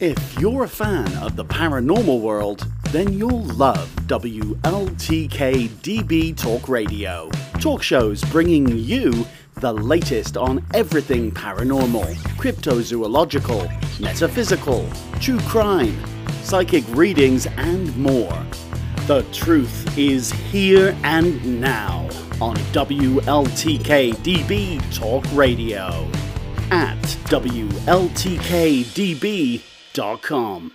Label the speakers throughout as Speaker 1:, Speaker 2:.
Speaker 1: If you're a fan of the paranormal world, then you'll love WLTK DB Talk Radio. Talk shows bringing you the latest on everything paranormal, cryptozoological, metaphysical, true crime, psychic readings, and more. The truth is here and now on WLTK DB Talk Radio at WLTKDB.com.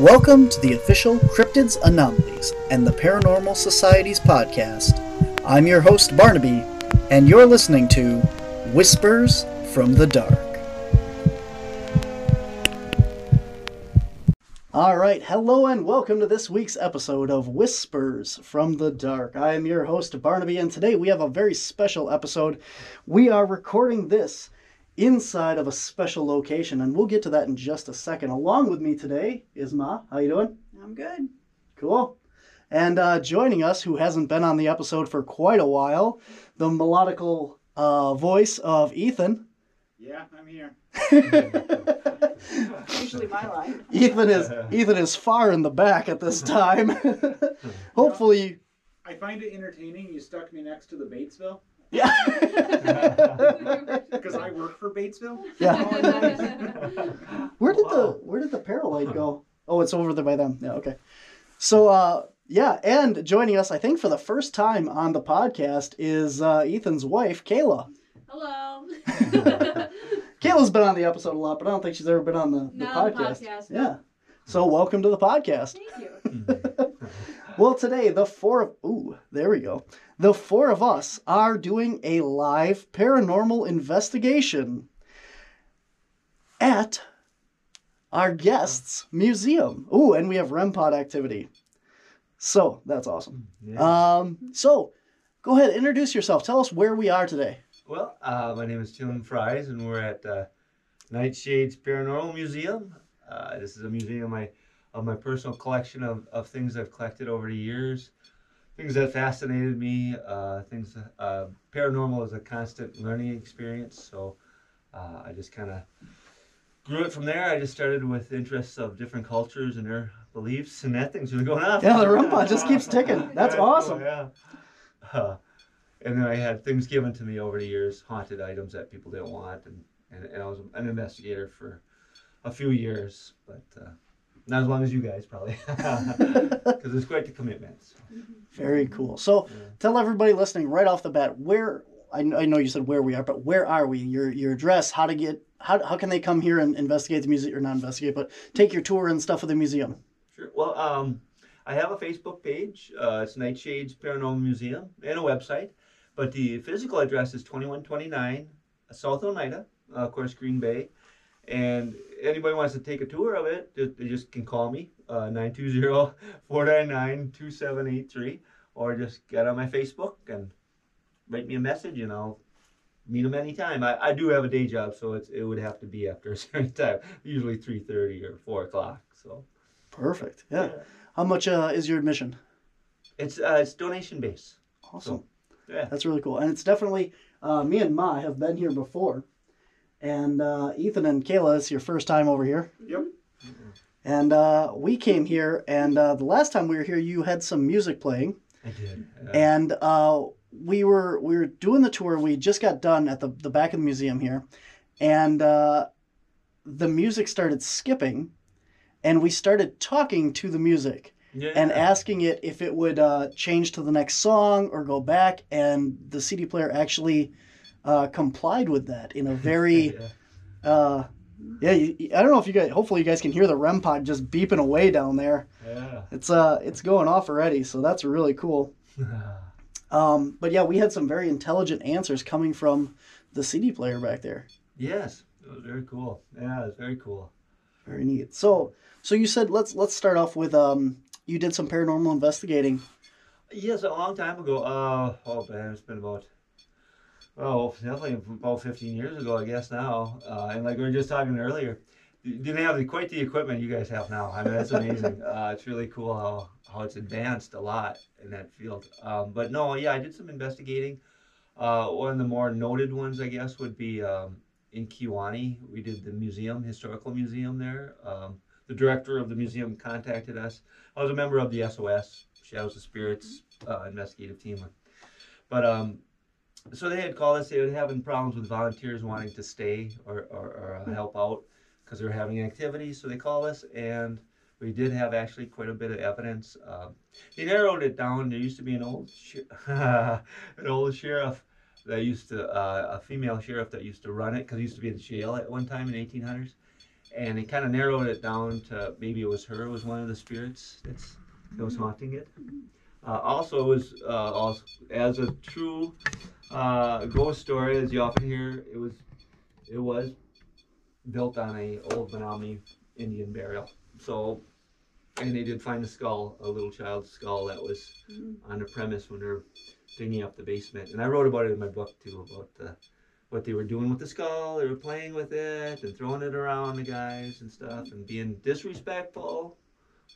Speaker 2: Welcome to the official Cryptids Anomalies and the Paranormal Society's podcast. I'm your host, Barnaby, and you're listening to Whispers from the Dark. All right, hello and welcome to this week's episode of Whispers from the Dark. I am your host, Barnaby, and today we have a very special episode. We are recording this inside of a special location, and we'll get to that in just a second. Along with me today is Ma. How you doing?
Speaker 3: I'm good.
Speaker 2: Cool. And uh, joining us, who hasn't been on the episode for quite a while, the melodical uh, voice of Ethan.
Speaker 4: Yeah, I'm here.
Speaker 3: Usually my line.
Speaker 2: Ethan is Ethan is far in the back at this time. Hopefully,
Speaker 4: I find it entertaining. You stuck me next to the Batesville
Speaker 2: yeah.
Speaker 4: because I work for Batesville.
Speaker 2: yeah. Where did the Where did the paralight go? Oh, it's over there by them. Yeah. Okay. So, uh, yeah, and joining us, I think for the first time on the podcast is uh, Ethan's wife, Kayla.
Speaker 5: Hello.
Speaker 2: Kayla's been on the episode a lot, but I don't think she's ever been on the, the
Speaker 5: Not the
Speaker 2: podcast.
Speaker 5: podcast.
Speaker 2: Yeah. So welcome to the podcast.
Speaker 5: Thank you.
Speaker 2: Well, today the four of ooh, there we go. The four of us are doing a live paranormal investigation at our guest's museum. Ooh, and we have REM pod activity. So that's awesome. Um, so go ahead, introduce yourself. Tell us where we are today.
Speaker 6: Well, uh, my name is Tim Freiss, and we're at uh, Nightshades Paranormal Museum. Uh, this is a museum I, of my personal collection of, of things I've collected over the years, things that fascinated me. Uh, things uh, paranormal is a constant learning experience, so uh, I just kind of grew it from there. I just started with interests of different cultures and their beliefs, and that thing's really going on.
Speaker 2: Yeah, the pod just keeps ticking. That's
Speaker 6: Yeah, cool,
Speaker 2: awesome.
Speaker 6: yeah. Uh, and then I had things given to me over the years, haunted items that people didn't want, and, and, and I was an investigator for a few years, but uh, not as long as you guys probably, because it's quite the commitment. so,
Speaker 2: Very cool. So
Speaker 6: yeah.
Speaker 2: tell everybody listening right off the bat where I, I know you said where we are, but where are we? Your your address, how to get how, how can they come here and investigate the museum or not investigate, but take your tour and stuff of the museum.
Speaker 6: Sure. Well, um, I have a Facebook page. Uh, it's Nightshades Paranormal Museum and a website. But the physical address is 2129 South Oneida, uh, of course, Green Bay. And anybody wants to take a tour of it, they just can call me, uh, 920-499-2783, or just get on my Facebook and write me a message and I'll meet them anytime. I, I do have a day job, so it's, it would have to be after a certain time, usually 3.30 or 4 o'clock. So
Speaker 2: Perfect. Yeah. How much uh, is your admission?
Speaker 6: It's uh, it's donation based.
Speaker 2: Awesome.
Speaker 6: Yeah.
Speaker 2: That's really cool. And it's definitely uh, me and Ma have been here before. And uh, Ethan and Kayla, it's your first time over here.
Speaker 4: Yep.
Speaker 2: And uh, we came here, and uh, the last time we were here, you had some music playing.
Speaker 6: I did.
Speaker 2: And uh, we were we were doing the tour. We just got done at the the back of the museum here, and uh, the music started skipping, and we started talking to the music
Speaker 6: yeah.
Speaker 2: and asking it if it would uh, change to the next song or go back. And the CD player actually uh, complied with that in a very
Speaker 6: yeah.
Speaker 2: uh, yeah. You, I don't know if you guys. Hopefully, you guys can hear the REM pod just beeping away down there.
Speaker 6: yeah.
Speaker 2: It's uh it's going off already, so that's really cool. Um, but yeah, we had some very intelligent answers coming from the CD player back there.
Speaker 6: yes, it was very cool. Yeah, it was very cool.
Speaker 2: Very neat. So, so you said let's let's start off with um, you did some paranormal investigating.
Speaker 6: Yes, a long time ago. Uh, oh man, it's been about oh definitely about 15 years ago, I guess now. Uh, and like we were just talking earlier, didn't have the, quite the equipment you guys have now. I mean, that's amazing. uh, it's really cool how how it's advanced a lot in that field. Um, but no, yeah, I did some investigating. Uh, one of the more noted ones, I guess, would be um, in Kewaunee. We did the museum, historical museum there. Um, the director of the museum contacted us. I was a member of the SOS, Shadows of Spirits uh, investigative team. But um, so they had called us. They were having problems with volunteers wanting to stay or, or, or help out because they were having activities. So they called us, and we did have actually quite a bit of evidence. Um, they narrowed it down. There used to be an old an old sheriff that used to uh, a female sheriff that used to run it because he used to be in jail at one time in 1800s, and he kind of narrowed it down to maybe it was her it was one of the spirits that's that was haunting it. Uh, also, it was uh, also, as a true uh, ghost story, as you often hear, it was it was built on a old Menominee Indian burial. So, and they did find a skull, a little child's skull that was on the premise when they're digging up the basement. And I wrote about it in my book too, about the, what they were doing with the skull. They were playing with it and throwing it around the guys and stuff and being disrespectful,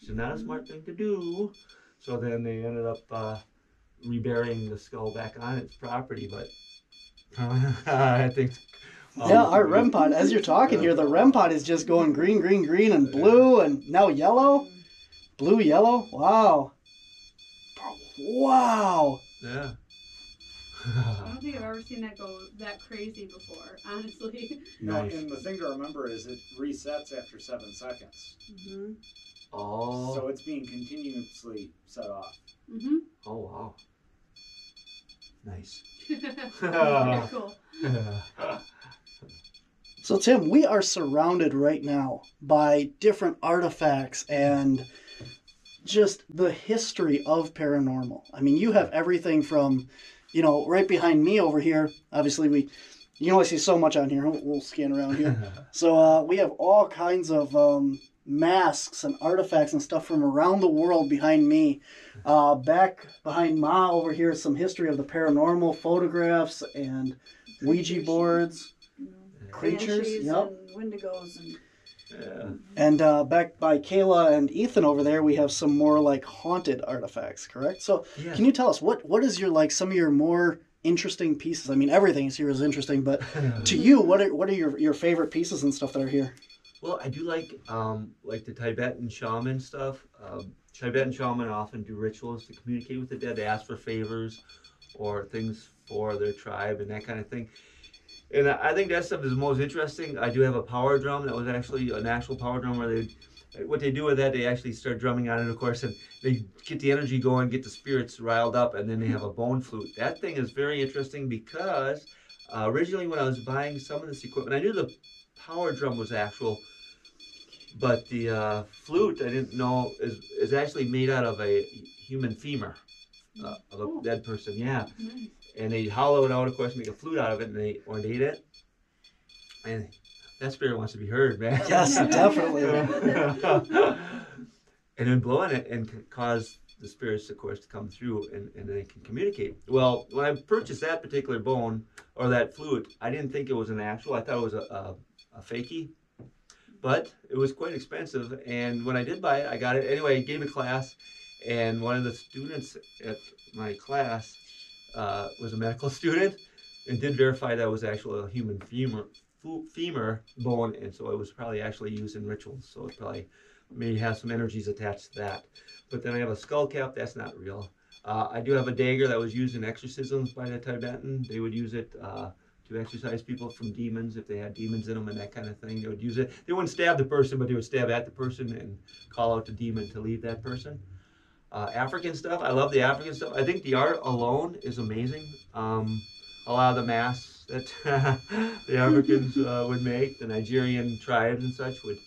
Speaker 6: which is not a smart thing to do. So then they ended up uh, reburying the skull back on its property, but I think. um,
Speaker 2: yeah, our REM pod, as you're talking here, the REM pod is just going green, green, green, and blue, and now yellow. Blue, yellow. Wow. Wow.
Speaker 6: Yeah.
Speaker 5: I don't think I've ever seen that go that crazy before, honestly.
Speaker 4: No,
Speaker 6: Nice.
Speaker 4: and the thing to remember is it resets after seven seconds.
Speaker 5: hmm
Speaker 6: oh.
Speaker 4: So it's being continuously set off.
Speaker 5: Mm-hmm.
Speaker 6: oh wow. Nice.
Speaker 5: Very cool.
Speaker 2: So, Tim, we are surrounded right now by different artifacts and just the history of paranormal. I mean, you have everything from, you know, right behind me over here. Obviously, we you can only see so much on here. We'll, we'll scan around here. So uh, we have all kinds of um, masks and artifacts and stuff from around the world behind me. Uh, back behind Ma over here is some history of the paranormal photographs and Ouija boards, creatures.
Speaker 3: Banshees
Speaker 2: Yep.
Speaker 3: and Wendigos and
Speaker 6: yeah.
Speaker 2: And uh, back by Kayla and Ethan over there, we have some more like haunted artifacts. Correct. So
Speaker 6: Yeah.
Speaker 2: can you tell us what what is your like some of your more interesting pieces? I mean, everything here is interesting, but to you, what are what are your your favorite pieces and stuff that are here?
Speaker 6: Well, I do like um, like the Tibetan shaman stuff. Um, Tibetan shaman often do rituals to communicate with the dead. They ask for favors or things for their tribe and that kind of thing. And I I think that stuff is most interesting. I do have a power drum that was actually an actual power drum where they, what they do with that, they actually start drumming on it, of course, and they get the energy going, get the spirits riled up, and then they have a bone flute. That thing is very interesting because uh, originally when I was buying some of this equipment, I knew the power drum was actual, but the uh, flute I didn't know is is actually made out of a human femur uh, of a
Speaker 5: Cool.
Speaker 6: dead person. Yeah,
Speaker 5: Nice.
Speaker 6: And they hollow it out, of course, make a flute out of it, and they ornate it, and that spirit wants to be heard, man.
Speaker 2: Yes, definitely.
Speaker 6: and then blowing it and cause the spirits, of course, to come through and, and they can communicate. Well, when I purchased that particular bone or that flute, I didn't think it was an actual. I thought it was a, a, a fakey. But it was quite expensive. And when I did buy it, I got it. Anyway, I gave a class. And one of the students at my class uh, was a medical student and did verify that was actually a human femur, femur bone. And so it was probably actually used in rituals. So it probably may have some energies attached to that. But then I have a skull cap, that's not real. Uh, I do have a dagger that was used in exorcisms by the Tibetan. They would use it uh, to exorcise people from demons if they had demons in them and that kind of thing. They would use it. They wouldn't stab the person, but they would stab at the person and call out the demon to leave that person. Uh, African stuff, I love the African stuff. I think the art alone is amazing. Um, a lot of the masks that the Africans uh, would make, the Nigerian tribes and such would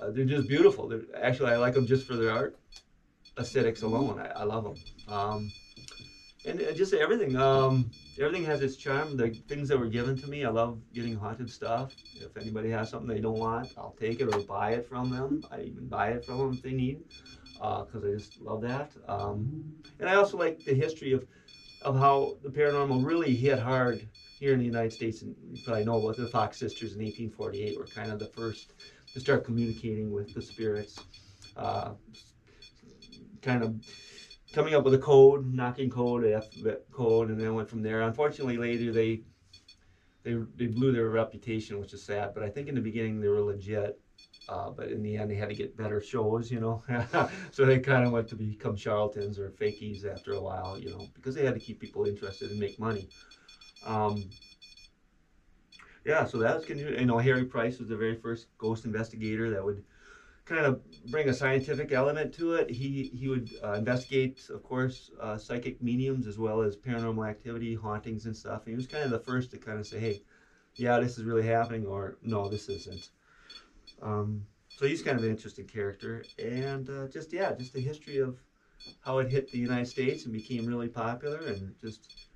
Speaker 6: uh, they're just beautiful. They're, actually, I like them just for their art aesthetics alone. I, I love them. Um, and uh, just everything. Um, everything has its charm. The things that were given to me, I love getting haunted stuff. If anybody has something they don't want, I'll take it or buy it from them. I even buy it from them if they need. Because I just love that. Um, and I also like the history of of how the paranormal really hit hard here in the United States, and you probably know about the Fox sisters in 1848 were kind of the first to start communicating with the spirits, uh, kind of coming up with a code, knocking code, alphabet code, and then went from there. Unfortunately, later they they they blew their reputation, which is sad. But I think in the beginning they were legit. Uh, but in the end, they had to get better shows, you know. so they kind of went to become charlatans or fakies after a while, you know, because they had to keep people interested and make money. Um, yeah, so that was you know Harry Price was the very first ghost investigator that would kind of bring a scientific element to it. He he would uh, investigate, of course, uh, psychic mediums as well as paranormal activity, hauntings and stuff. And he was kind of the first to kind of say, hey, yeah, this is really happening, or no, this isn't. Um, so he's kind of an interesting character, and uh, just yeah, just the history of how it hit the United States and became really popular, and just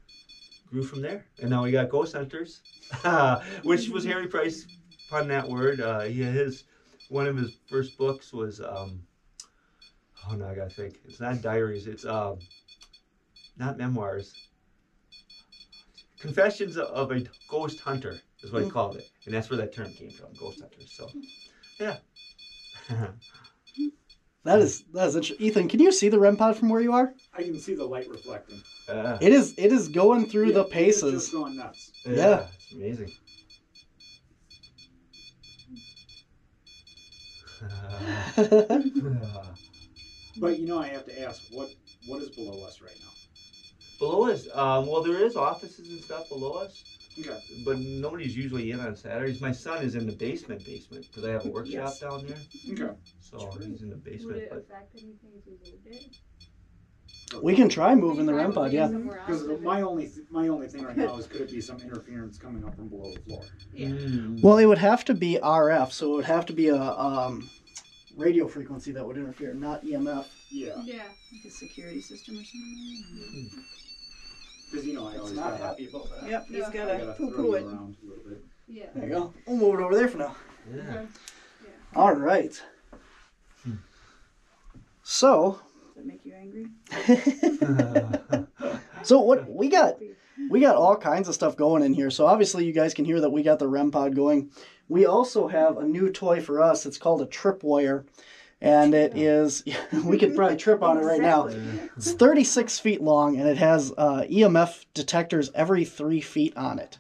Speaker 6: grew from there. And now we got Ghost Hunters, which was Harry Price pun that word. Uh, he his one of his first books was um, oh no, I gotta think. It's not diaries. It's um, not memoirs. Confessions of a Ghost Hunter is what he called it, and that's where that term came from, Ghost Hunters. So, yeah.
Speaker 2: That is that is interesting. Ethan, can you see the REM pod from where you are?
Speaker 4: I can see the light reflecting.
Speaker 6: Uh,
Speaker 2: It is it is going through
Speaker 4: Yeah,
Speaker 2: the paces.
Speaker 4: just going nuts.
Speaker 2: Yeah.
Speaker 6: It's amazing.
Speaker 4: But you know, I have to ask, what what is below us right now?
Speaker 6: below us, um, well, there is offices and stuff below us,
Speaker 4: Okay.
Speaker 6: but nobody's usually in on Saturdays. My son is in the basement, basement, because I have a workshop
Speaker 3: Yes.
Speaker 6: down there.
Speaker 4: Okay.
Speaker 6: So he's in the
Speaker 5: Would
Speaker 6: basement.
Speaker 5: it
Speaker 6: But
Speaker 5: affect anything if we moved it?
Speaker 2: We can try moving the
Speaker 5: We
Speaker 2: REM pod, yeah.
Speaker 4: Because my only th- my only thing right now is could it be some interference coming up from below the floor?
Speaker 5: Yeah.
Speaker 6: Mm.
Speaker 2: Well, it would have to be RF, so it would have to be a um, radio frequency that would interfere, not EMF.
Speaker 4: Yeah.
Speaker 5: Yeah.
Speaker 3: Like a security system or something.
Speaker 4: Because you know I
Speaker 2: It's
Speaker 4: always
Speaker 2: not
Speaker 4: gotta,
Speaker 2: happy about that.
Speaker 3: Yep, he's
Speaker 5: Yeah.
Speaker 4: I
Speaker 3: gotta
Speaker 4: gotta
Speaker 3: poo
Speaker 4: throw
Speaker 3: poo
Speaker 4: you
Speaker 3: it.
Speaker 4: around a little bit.
Speaker 5: Yeah.
Speaker 2: There you go. We'll move it over there for now.
Speaker 6: yeah.
Speaker 5: Okay.
Speaker 2: All right.
Speaker 6: Hmm.
Speaker 2: So,
Speaker 3: Does that make you angry?
Speaker 2: so what we got we got all kinds of stuff going in here. So obviously you guys can hear that we got the REM pod going. We also have a new toy for us. It's called a tripwire. And it is we could probably trip on it right now. It's 36 feet long and it has uh, EMF detectors every three feet on it.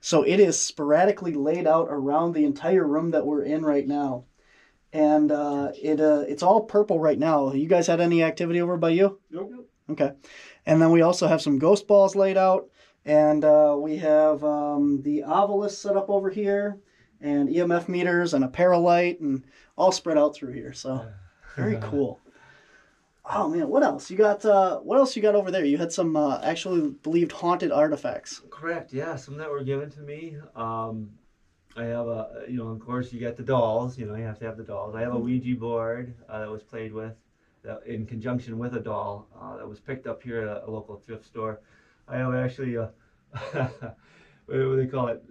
Speaker 2: So it is sporadically laid out around the entire room that we're in right now. And uh, it uh, it's all purple right now. You guys had any activity over by you?
Speaker 4: Nope.
Speaker 2: Okay. And then we also have some ghost balls laid out. And uh, we have um, the Ovilus set up over here and EMF meters and a paralight and all spread out through here. So very cool. Oh man, what else? You got uh what else you got over there? You had some uh, actually believed haunted artifacts.
Speaker 6: Correct. Yeah, some that were given to me. Um, I have a, you know, of course, you got the dolls. You know, you have to have the dolls. I have a Ouija board uh, that was played with, that, in conjunction with a doll uh, that was picked up here at a, a local thrift store. I have actually a, what do they call it?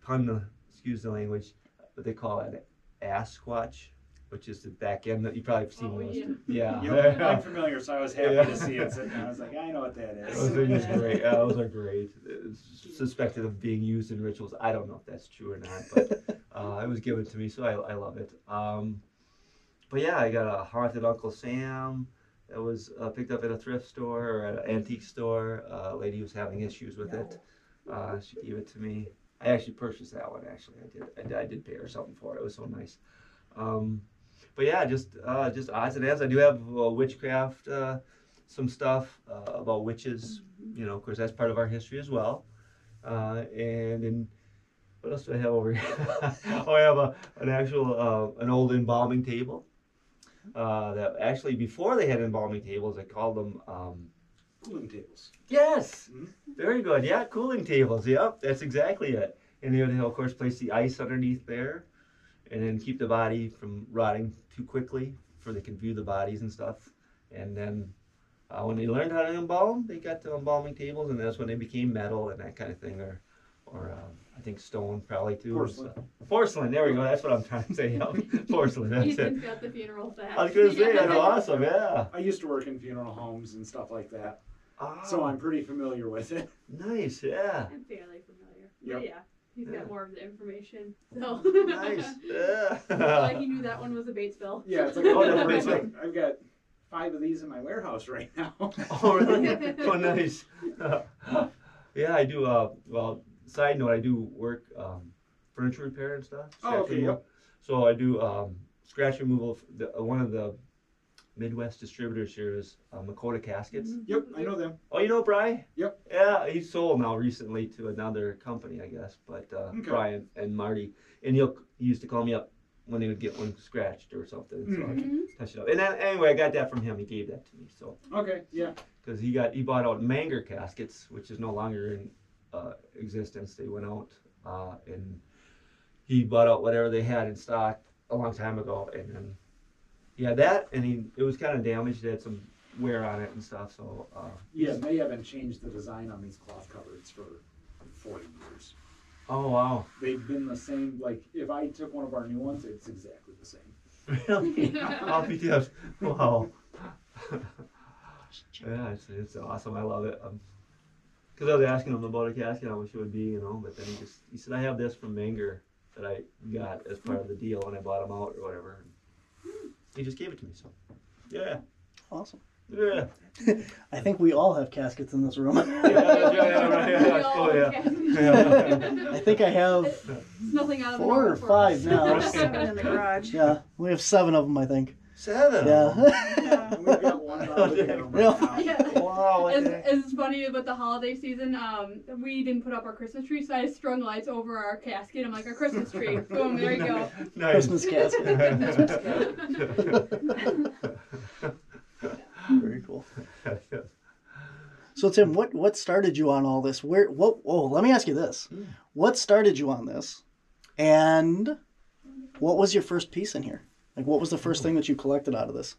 Speaker 6: Pun the, excuse the language, but they call it an ass squatch, which is the back end that you probably have seen.
Speaker 5: Oh,
Speaker 6: most-
Speaker 5: yeah.
Speaker 6: yeah.
Speaker 4: Yep, I'm familiar, so I was happy
Speaker 6: Yeah.
Speaker 4: to see it sitting there. I was like, I know what that is.
Speaker 6: Those are great. Yeah, those are great. It's suspected of being used in rituals. I don't know if that's true or not, but uh, it was given to me, so I, I love it. Um, but yeah, I got a haunted Uncle Sam that was uh, picked up at a thrift store or at an antique store. Uh, a lady was having issues with it. Uh, she gave it to me. I actually purchased that one. Actually, I did. I did, I did pay her something for it. It was so nice. Um, but yeah, just uh, just odds and ends. I do have uh, witchcraft, uh, some stuff uh, about witches. You know, of course, that's part of our history as well. Uh, and then what else do I have over here? oh, I have a an actual uh, an old embalming table. Uh, that actually before they had embalming tables, they called them. Um,
Speaker 4: Cooling tables.
Speaker 6: yes,
Speaker 4: Mhm.
Speaker 6: very good. Yeah, cooling tables. Yep, that's exactly it. And they would, of course, place the ice underneath there, and then keep the body from rotting too quickly, for they can view the bodies and stuff. And then uh, when they learned how to embalm, they got the embalming tables, and that's when they became metal and that kind of thing, or or um, I think stone probably too.
Speaker 4: Porcelain.
Speaker 6: So- Porcelain. There we go. That's what I'm trying to say. Yeah. Porcelain. That's it.
Speaker 5: Ethan's got the funeral thatch.
Speaker 6: I was gonna say that's awesome. Yeah.
Speaker 4: I used to work in funeral homes and stuff like that,
Speaker 6: Oh,
Speaker 4: so I'm pretty familiar with it.
Speaker 6: nice. Yeah.
Speaker 5: I'm fairly familiar.
Speaker 4: Yep.
Speaker 5: But yeah, he's
Speaker 6: Yeah.
Speaker 5: got more of the information. So
Speaker 6: Nice. Yeah.
Speaker 5: like he knew that one was a Batesville.
Speaker 4: Yeah, it's like,
Speaker 6: Oh, that's
Speaker 4: it's like I've got five of these in my warehouse right now.
Speaker 6: Oh, really? oh, nice. yeah, I do. Uh, well, side note, I do work um, furniture repair and stuff.
Speaker 4: Oh, okay,
Speaker 6: removal.
Speaker 4: yep.
Speaker 6: So I do um, scratch removal. The, uh, one of the Midwest distributors here is uh, Makota Caskets.
Speaker 4: Yep, I know them.
Speaker 6: Oh, you know Brian?
Speaker 4: Yep.
Speaker 6: Yeah, he sold now recently to another company, I guess. But uh,
Speaker 4: Okay.
Speaker 6: Brian and Marty, and he'll he used to call me up when they would get one scratched or something. So I
Speaker 4: Mhm.
Speaker 6: could
Speaker 5: Mhm.
Speaker 6: touch it up. And then, anyway, I got that from him. He gave that to me. So
Speaker 4: Okay, yeah.
Speaker 6: because he got he bought out Manger caskets, which is no longer in uh, existence. They went out uh, and he bought out whatever they had in stock a long time ago, and then he had that, and he it was kind of damaged. It had some wear on it and stuff. So uh,
Speaker 4: Yeah, and they haven't changed the design on these cloth covers for 40 years.
Speaker 6: oh wow,
Speaker 4: They've been the same, like, if I took one of our new ones, it's exactly the same.
Speaker 6: really? Off he tips. Wow. yeah, it's, it's awesome. I love it. Um, Cause I was asking him about a casket, how much it would be, you know. But then he just he said, "I have this from Manger that I got as part of the deal when I bought him out or whatever." He just gave it to me, so yeah,
Speaker 2: Awesome.
Speaker 6: yeah,
Speaker 2: I think we all have caskets in this room.
Speaker 6: yeah, yeah, yeah, right, yeah, oh yeah, yeah.
Speaker 2: I think I have
Speaker 5: It's nothing out of the
Speaker 2: four
Speaker 5: norm
Speaker 2: or
Speaker 5: for
Speaker 2: five
Speaker 5: us.
Speaker 2: now.
Speaker 3: Seven in the garage.
Speaker 2: Yeah, we have seven of them, I think.
Speaker 6: seven.
Speaker 2: Yeah.
Speaker 4: And we've got one in our living room
Speaker 2: Yeah.
Speaker 4: right.
Speaker 5: Yeah.
Speaker 6: Wow.
Speaker 5: It's, it's funny about the holiday season. Um, we didn't put up our Christmas tree, so I strung lights over our casket. I'm like, our Christmas tree. Boom, there you go.
Speaker 6: Nice.
Speaker 2: Christmas casket. Very cool. So Tim, what what started you on all this? Where what oh, let me ask you this.
Speaker 6: Hmm.
Speaker 2: What started you on this? And what was your first piece in here? Like what was the first thing that you collected out of this?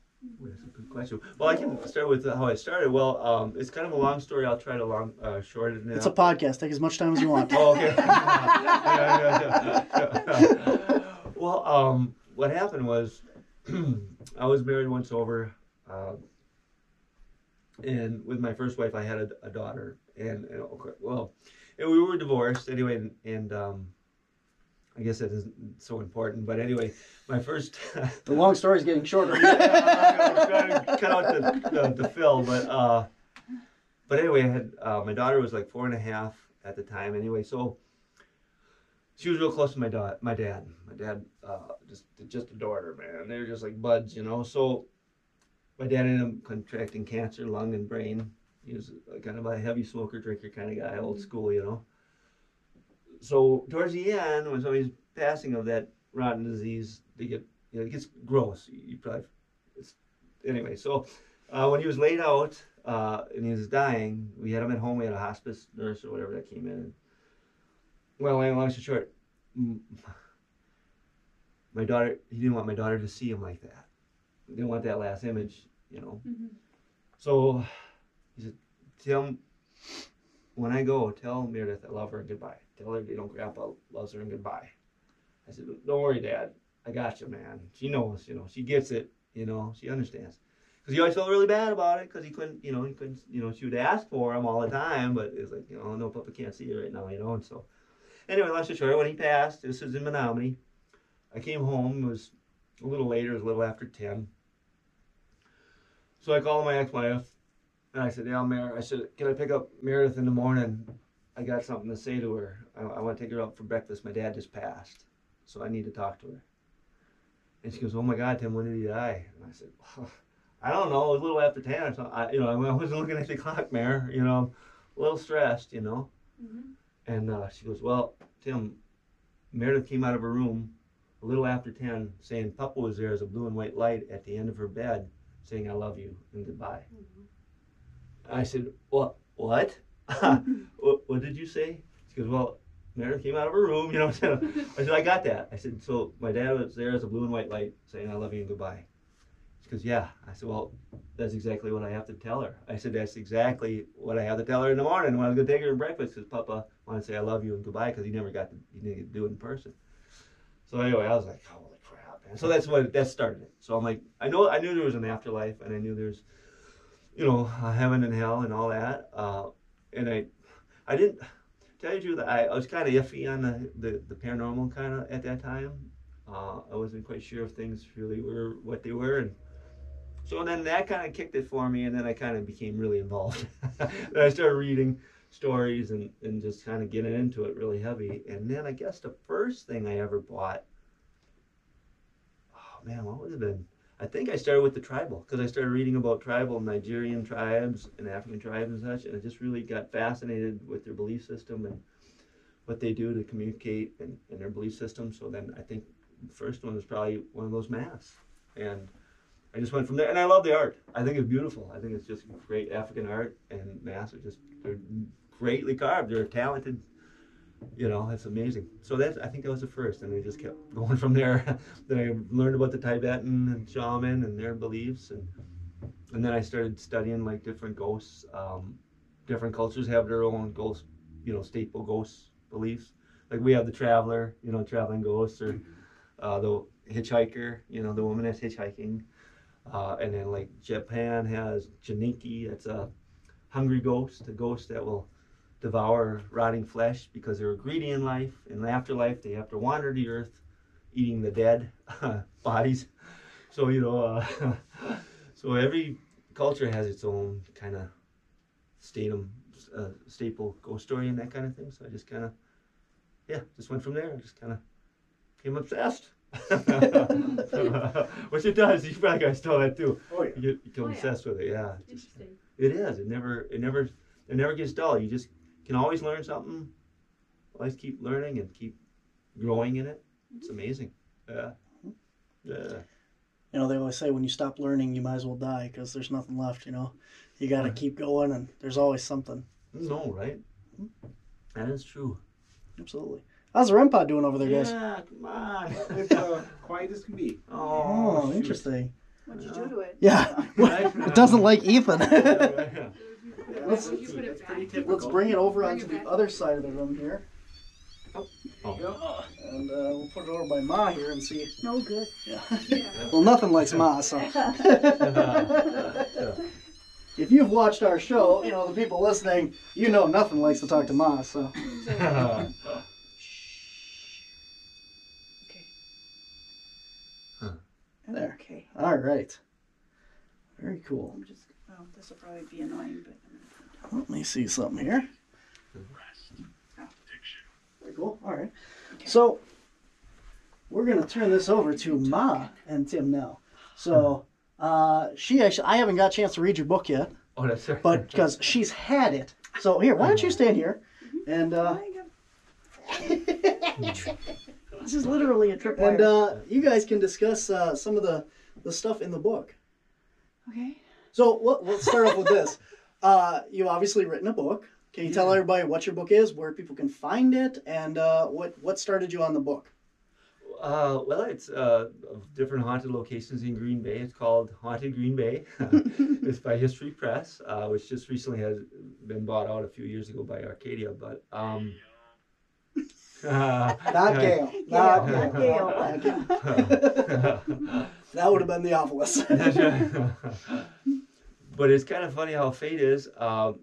Speaker 6: That's a good question. Well, I can start with how I started. Well, um, it's kind of a long story. I'll try to long uh, shorten it.
Speaker 2: It's a podcast. Take as much time as you want.
Speaker 6: Oh, okay. Yeah, yeah, yeah. well, um, what happened was I was married once over, um, and with my first wife, I had a, a daughter, and, and okay, well, and we were divorced anyway, and, and um, I guess that isn't so important, but anyway, my first.
Speaker 2: The long story is getting shorter.
Speaker 6: yeah, I'm trying to cut out the, the, the fill, but uh, but anyway, I had uh, my daughter was like four and a half at the time. Anyway, so she was real close to my dad. My dad, my dad, uh, just just adored her, man. They were just like buds, you know. So my dad ended up contracting cancer, lung and brain. He was kind of a heavy smoker, drinker kind of guy, old school, you know. So towards the end, when somebody's passing of that rotten disease, they get you know, it gets gross. You probably it's anyway. So uh, when he was laid out uh, and he was dying, we had him at home. We had a hospice nurse or whatever that came in. Well, long story short, my daughter. He didn't want my daughter to see him like that. He didn't want that last image, you know.
Speaker 5: Mhm.
Speaker 6: So he said, Tim, when I go, tell Meredith I love her and goodbye. Tell her, you know, Grandpa loves her and goodbye. I said, don't worry, Dad. I got you, man. She knows, you know, she gets it, you know, she understands. Because he always felt really bad about it because he couldn't, you know, he couldn't, you know, she would ask for him all the time, but it's like, you know, no, Papa can't see you right now, you know, and so. Anyway, long story short, when he passed, this was in Menominee. I came home, it was a little later, it was a little after 10. So I called my ex-wife, and I said, yeah, Mer, I said, can I pick up Meredith in the morning? I got something to say to her. I, I want to take her out for breakfast. My dad just passed, so I need to talk to her. And she goes, oh my God, Tim, when did he die? And I said, well, I don't know. It was a little after 10 or something. I, you know, I wasn't looking at the clock, Mayor. You know, a little stressed, you know.
Speaker 5: Mhm.
Speaker 6: And uh, she goes, well, Tim, Meredith came out of her room a little after 10 saying Papa was there as a blue and white light at the end of her bed saying, I love you and goodbye. I said, what? What? what, what did you say? She goes, well, Meredith came out of her room, you know. I said, I said, I got that. I said, so my dad was there as a blue and white light saying, I love you and goodbye. She goes, yeah. I said, well, that's exactly what I have to tell her. I said, that's exactly what I have to tell her in the morning when I was going to take her to breakfast because Papa wanted to say I love you and goodbye because he never got to, he didn't get to do it in person. So anyway, I was like, holy crap, man. So that's what, that started it. So I'm like, I know, I knew there was an afterlife and I knew there's, you know, heaven and hell and all that. Uh, and I, I didn't, tell you truth, I, I was kind of iffy on the, the, the paranormal kind of at that time. Uh, I wasn't quite sure if things really were what they were. And so then that kind of kicked it for me. And then I kind of became really involved. then I started reading stories and, and just kind of getting into it really heavy. And then I guess the first thing I ever bought, oh man, what would have been? I think I started with the tribal because I started reading about tribal Nigerian tribes and African tribes and such, and I just really got fascinated with their belief system and what they do to communicate and, and their belief system. So then I think the first one was probably one of those masks, and I just went from there. And I love the art. I think it's beautiful. I think it's just great African art, and masks are just they're greatly carved. They're talented you know, it's amazing. So that's I think that was the first, and I just kept going from there. then I learned about the Tibetan and shaman and their beliefs, and and then I started studying like different ghosts. Um, different cultures have their own ghost, you know, staple ghost beliefs. Like we have the traveler, you know, traveling ghosts, or uh, the hitchhiker, you know, the woman that's hitchhiking. Uh, and then like Japan has Janiki, that's a hungry ghost, a ghost that will devour rotting flesh because they're greedy in life. In the afterlife, they have to wander the earth, eating the dead bodies. So you know, uh, so every culture has its own kind of statum, uh, staple ghost story and that kind of thing. So I just kind of, yeah, just went from there. I just kind of became obsessed. Which it does. You probably guys know that too.
Speaker 4: Oh, yeah.
Speaker 6: You get become
Speaker 5: Oh, yeah.
Speaker 6: obsessed with it. Yeah. It's just-
Speaker 5: Interesting.
Speaker 6: it is. It never. It never. It never gets dull. You just can always learn something. Always keep learning and keep growing in it. It's amazing. Yeah. Yeah.
Speaker 2: You know, they always say when you stop learning, you might as well die because there's nothing left. You know, you got to
Speaker 6: Right.
Speaker 2: keep going, and there's always something.
Speaker 6: No, right? That is true.
Speaker 2: Absolutely. How's the REM pod doing over there, guys?
Speaker 6: Yeah. Come on.
Speaker 4: It's uh, quiet as can be.
Speaker 2: Oh,
Speaker 6: shoot.
Speaker 2: interesting.
Speaker 3: What'd you do to it?
Speaker 2: Yeah, it doesn't like Ethan.
Speaker 6: Yeah.
Speaker 2: Let's-
Speaker 5: You put it back.
Speaker 4: typical.
Speaker 2: Let's bring it over
Speaker 5: Bring
Speaker 2: onto
Speaker 5: it
Speaker 2: the other side of the room here,
Speaker 6: Oh.
Speaker 2: and uh, we'll put it over by Ma here and see.
Speaker 3: No good.
Speaker 2: Yeah.
Speaker 5: Yeah.
Speaker 2: well, nothing likes Ma, so. If you've watched our show, you know the people listening, you know nothing likes to talk to Ma. So
Speaker 3: Okay.
Speaker 2: There.
Speaker 3: Okay.
Speaker 2: all right, very cool.
Speaker 3: I'm just. Well, this will probably be annoying, but.
Speaker 2: Let me see something here. Rest. Very cool. All right. So we're gonna turn this over to Ma and Tim now. So uh, she actually, I haven't got a chance to read your book yet,
Speaker 6: oh, that's right.
Speaker 2: but because she's had it. So here, why don't you stand here? And uh,
Speaker 3: This is literally a trip.
Speaker 2: and uh, you guys can discuss uh, some of the the stuff in the book.
Speaker 3: okay.
Speaker 2: So let, let's start off with this. Uh, you've obviously written a book. Can you tell everybody what your book is, where people can find it, and uh, what what started you on the book?
Speaker 6: Uh, well, it's uh, different haunted locations in Green Bay. It's called Haunted Green Bay. it's by History Press, uh, which just recently has been bought out a few years ago by Arcadia. But um,
Speaker 2: Not Gail. Not
Speaker 3: Gail,
Speaker 2: Gail.
Speaker 3: not Gail.
Speaker 2: That would have been the awfulest.
Speaker 6: But it's kind of funny how fate is. Uh,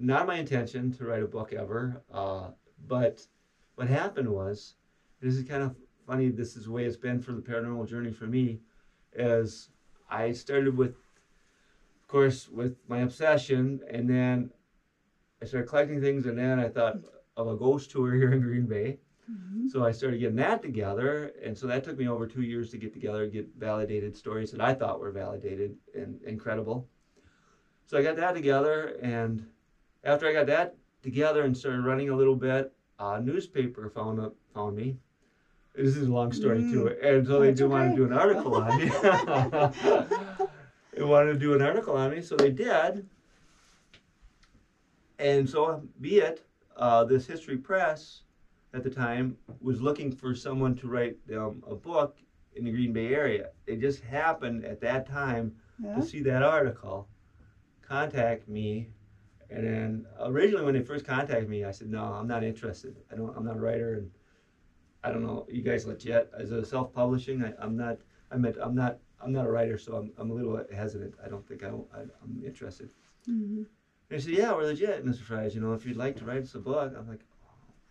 Speaker 6: not my intention to write a book ever, uh, but what happened was, this is kind of funny. This is the way it's been for the paranormal journey for me, is I started with, of course, with my obsession, and then I started collecting things, and then I thought of a ghost tour here in Green Bay. So I started getting that together, and so that took me over two years to get together, get validated stories that I thought were validated and incredible. So I got that together, and after I got that together and started running a little bit, a newspaper found up, found me. This is a long story too, and so they
Speaker 3: That's
Speaker 6: do want to do an article on me. they wanted to do an article on me, so they did. And so, be it, uh, this History Press at the time was looking for someone to write um, a book in the Green Bay area. They just happened at that time
Speaker 3: Yeah.
Speaker 6: to see that article, contact me, and then originally when they first contacted me, I said, no, I'm not interested. I don't. I'm not a writer, and I don't know. You guys legit as a self-publishing? I, I'm not. I meant I'm not. I'm not a writer, so I'm, I'm a little hesitant. I don't think I, I, I'm interested.
Speaker 3: Mhm.
Speaker 6: And he said, yeah, we're legit, Mr. Freiss. You know, if you'd like to write us a book, I'm like,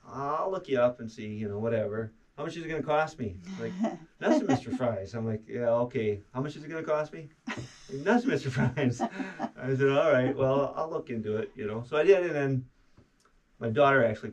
Speaker 6: I'll look you up and see, you know, whatever. How much is it going to cost me? Like, nothing, Mr. Freiss. I'm like, yeah, okay. How much is it going to cost me? Nothing, Mr. Freiss. I said, all right, well, I'll look into it, you know. So I did, and then my daughter actually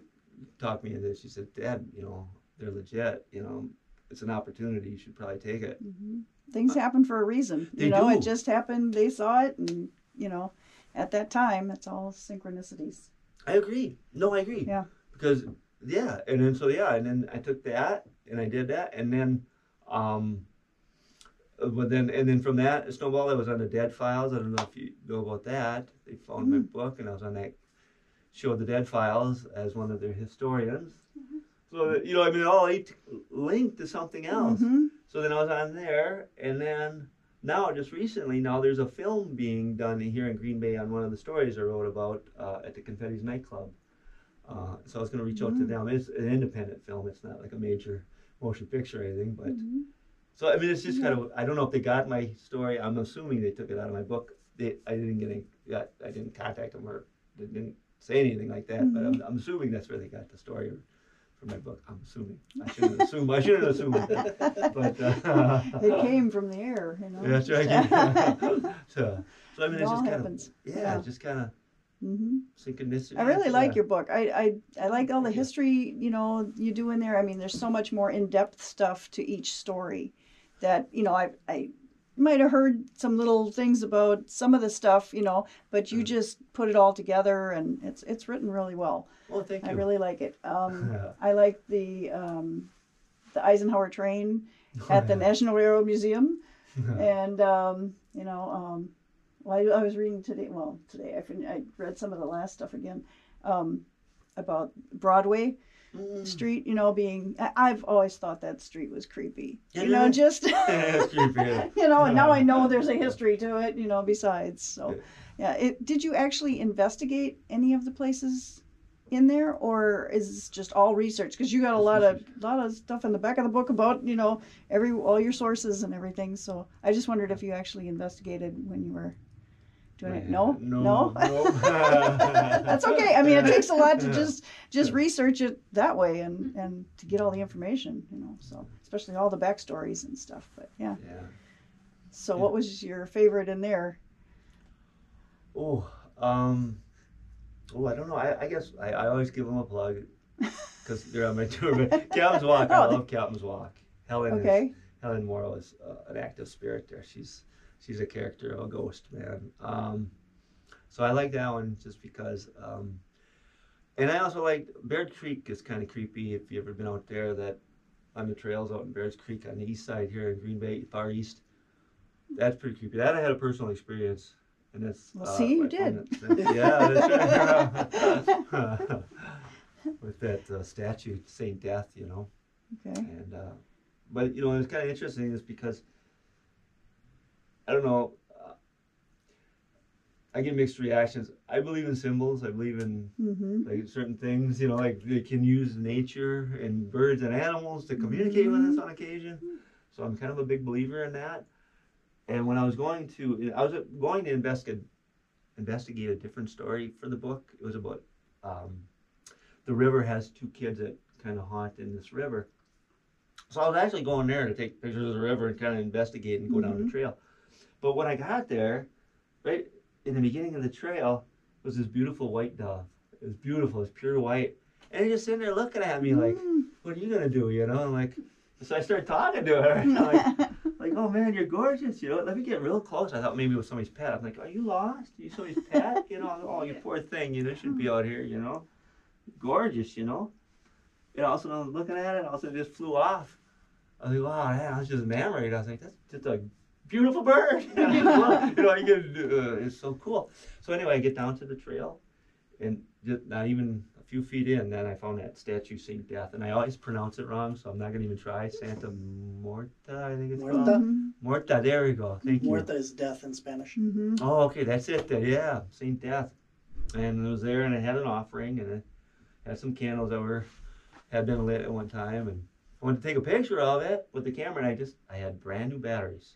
Speaker 6: talked me into it. She said, Dad, you know, they're legit. You know, it's an opportunity. You should probably take it.
Speaker 3: Mhm. Things happen for a reason.
Speaker 6: They
Speaker 3: You know,
Speaker 6: do.
Speaker 3: it just happened. They saw it, and you know, at that time, it's all synchronicities.
Speaker 6: I agree. No, I agree.
Speaker 3: Yeah.
Speaker 6: Because yeah, and then so yeah, and then I took that and I did that, and then um, uh, but then and then from that snowball, I was on the Dead Files. I don't know if you know about that. They found my book, and I was on that show, The Dead Files, as one of their historians. So that, you know, I mean, it all linked- linked to something else.
Speaker 3: Mhm.
Speaker 6: So then I was on there, and then now, just recently, now there's a film being done here in Green Bay on one of the stories I wrote about uh, at the Confetti's nightclub. Uh, so I was going to reach out to
Speaker 3: Mm.
Speaker 6: them. It's an independent film. It's not like a major motion picture or anything, but
Speaker 3: Mhm.
Speaker 6: so I mean, it's just kind of. I don't know if they got my story. I'm assuming they took it out of my book. They, I didn't get any. Got, I didn't contact them or they didn't say anything like that. But I'm, I'm assuming that's where they got the story from my book. I'm assuming. I shouldn't assume. I shouldn't assume that. But uh,
Speaker 3: It came from the air, you know.
Speaker 6: that's right. so, so I mean,
Speaker 3: It
Speaker 6: just kind
Speaker 3: happens.
Speaker 6: of yeah,
Speaker 3: Yeah.
Speaker 6: just kind of
Speaker 3: hmm
Speaker 6: synchronicity.
Speaker 3: I really like
Speaker 6: Yeah.
Speaker 3: your book. I, I I like all the history you know you do in there. I mean, there's so much more in depth stuff to each story that you know I I might have heard some little things about some of the stuff you know, but you
Speaker 6: Mm.
Speaker 3: just put it all together and it's it's written really well.
Speaker 6: Well, thank you.
Speaker 3: I really like it. Um,
Speaker 6: Yeah.
Speaker 3: I like the um, the Eisenhower train at the National Railroad Museum, and um, you know, um, I, I was reading today. Well, today I, fin- I read some of the last stuff again um, about Broadway
Speaker 6: Mm.
Speaker 3: Street. You know, being I, I've always thought that street was creepy.
Speaker 6: Yeah,
Speaker 3: you know, just
Speaker 6: It's creepy, yeah.
Speaker 3: you know, and now I know there's a history to it. You know, besides, so yeah. It, did you actually investigate any of the places? In there, or is this just all research? Because you got a lot of lot of stuff in the back of the book about you know every all your sources and everything. So I just wondered if you actually investigated when you were doing it. No,
Speaker 6: No,
Speaker 3: no.
Speaker 6: no.
Speaker 3: That's okay. I mean, it takes a lot to just just research it that way and and to get all the information, you know. So especially all the backstories and stuff. But yeah.
Speaker 6: Yeah.
Speaker 3: So what was your favorite in there?
Speaker 6: Oh, um, oh, I don't know. I, I guess I, I always give them a plug because they're on my tour. But Captain's Walk, I
Speaker 3: Oh,
Speaker 6: love Captain's Walk. Helen is
Speaker 3: Okay.
Speaker 6: Helen Morrow is uh, an active spirit there. She's she's a character, a ghost man. Um, so I like that one just because. Um, and I also like Baird Creek is kind of creepy if you've ever been out there. That on the trails out in Baird's Creek on the east side here in Green Bay, far east. That's pretty creepy. That I had a personal experience, and that's.
Speaker 3: Well, see, you did.
Speaker 6: yeah, that's right. With that uh, statue, Saint Death, you know.
Speaker 3: Okay.
Speaker 6: And uh, but you know, it's kind of interesting is because I don't know. Uh, I get mixed reactions. I believe in symbols. I believe in
Speaker 3: Mm-hmm.
Speaker 6: like certain things. You know, like they can use nature and birds and animals to communicate with us on occasion. So I'm kind of a big believer in that. And when I was going to, I was going to investigate investigate a different story for the book. It was about um, the river has two kids that kind of haunt in this river. So I was actually going there to take pictures of the river and kind of investigate and go down the trail. But when I got there, right in the beginning of the trail was this beautiful white dove. It was beautiful. It's pure white. And he just sitting there looking at me like, mm. "What are you gonna do?" You know, and like, so I started talking to her. like, like, "Oh man, you're gorgeous." You know, let me get real close. I thought maybe it was somebody's pet. I'm like, "Are you lost? Are you somebody's pet?" You know, "Oh, you poor thing. You know, shouldn't be mm. out here." You know, gorgeous. You know. And also, I was looking at it. Also, it just flew off. I was like, "Wow, man!" I was just enamored. I was like, "That's just a beautiful bird." you know, you get, uh, it's so cool. So anyway, I get down to the trail, and just not even a few feet in, then I found that statue Saint Death, and I always pronounce it wrong, so I'm not gonna even try. Santa Morta, I think it's called.
Speaker 2: Muerta?
Speaker 6: Morta. There we go. Thank you.
Speaker 2: Morta is death in Spanish.
Speaker 3: Mm-hmm.
Speaker 6: Oh, okay, that's it. Then. Yeah, Saint Death, and it was there, and I had an offering, and I had some candles that were had been lit at one time, and I went to take a picture of it with the camera, and I just I had brand new batteries.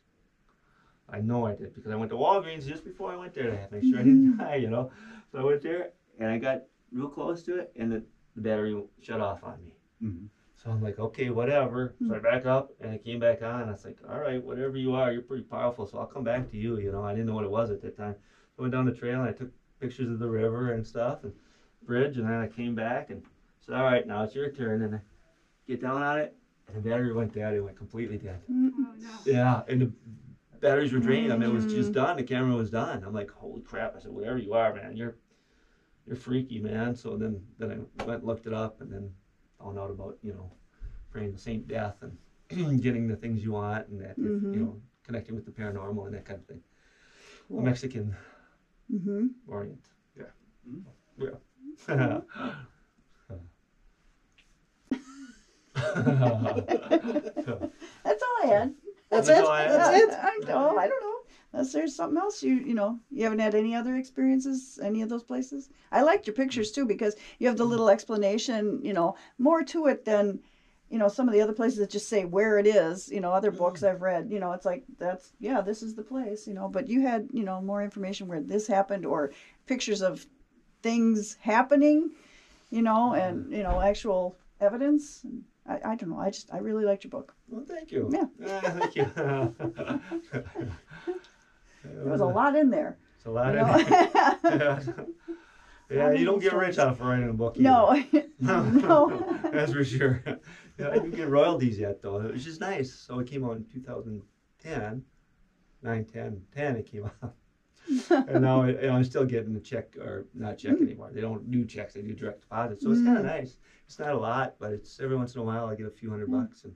Speaker 6: I know I did because I went to Walgreens just before I went there to make sure I didn't die, you know. So I went there and I got real close to it, and the, the battery shut off on me.
Speaker 4: Mhm.
Speaker 6: So I'm like, okay, whatever. So I back up and it came back on. I was like, all right, whatever you are, you're pretty powerful, so I'll come back to you. You know, I didn't know what it was at that time. So I went down the trail and I took pictures of the river and stuff and bridge, and then I came back and said, all right, now it's your turn. And I get down on it, and the battery went dead. It went completely dead.
Speaker 5: Oh no.
Speaker 6: Yeah, and the batteries were drained. I mean, it was just done. The camera was done. I'm like, holy crap! I said, whatever you are, man, you're you're freaky, man. So then then I went and looked it up, and then found out about you know praying to Saint Death and getting the things you want, and that
Speaker 3: Mhm.
Speaker 6: you know connecting with the paranormal and that kind of thing.
Speaker 3: Cool.
Speaker 6: A Mexican
Speaker 3: Mm-hmm.
Speaker 6: orient. Yeah.
Speaker 4: Mm.
Speaker 6: Yeah.
Speaker 3: That's all I had.
Speaker 2: That's, it.
Speaker 6: I.
Speaker 2: That's it.
Speaker 3: Oh, I, I don't, I don't know. Unless there's something else you you know you haven't had any other experiences any of those places. I liked your pictures too because you have the little explanation. You know more to it than you know some of the other places that just say where it is. You know other books I've read. You know it's like that's yeah this is the place. You know but you had you know more information where this happened or pictures of things happening. You know and you know actual evidence. I, I don't know. I just I really liked your book.
Speaker 6: Well, thank you.
Speaker 3: Yeah.
Speaker 6: Ah, thank you.
Speaker 3: There was a lot in there.
Speaker 6: It's a lot.
Speaker 3: You
Speaker 6: in
Speaker 3: know?
Speaker 6: yeah, yeah you don't get rich off of writing a book.
Speaker 3: No,
Speaker 6: either.
Speaker 3: no.
Speaker 6: That's for sure. Yeah, I didn't get royalties yet though. It was just nice. So it came out in 2010, 9, 10, 10 it came out. And now know, I'm still getting a check or not check
Speaker 3: Hmm.
Speaker 6: anymore. They don't do checks; they do direct deposit. So it's kind of nice. It's not a lot, but it's every once in a while I get a few hundred
Speaker 3: Hmm.
Speaker 6: bucks, and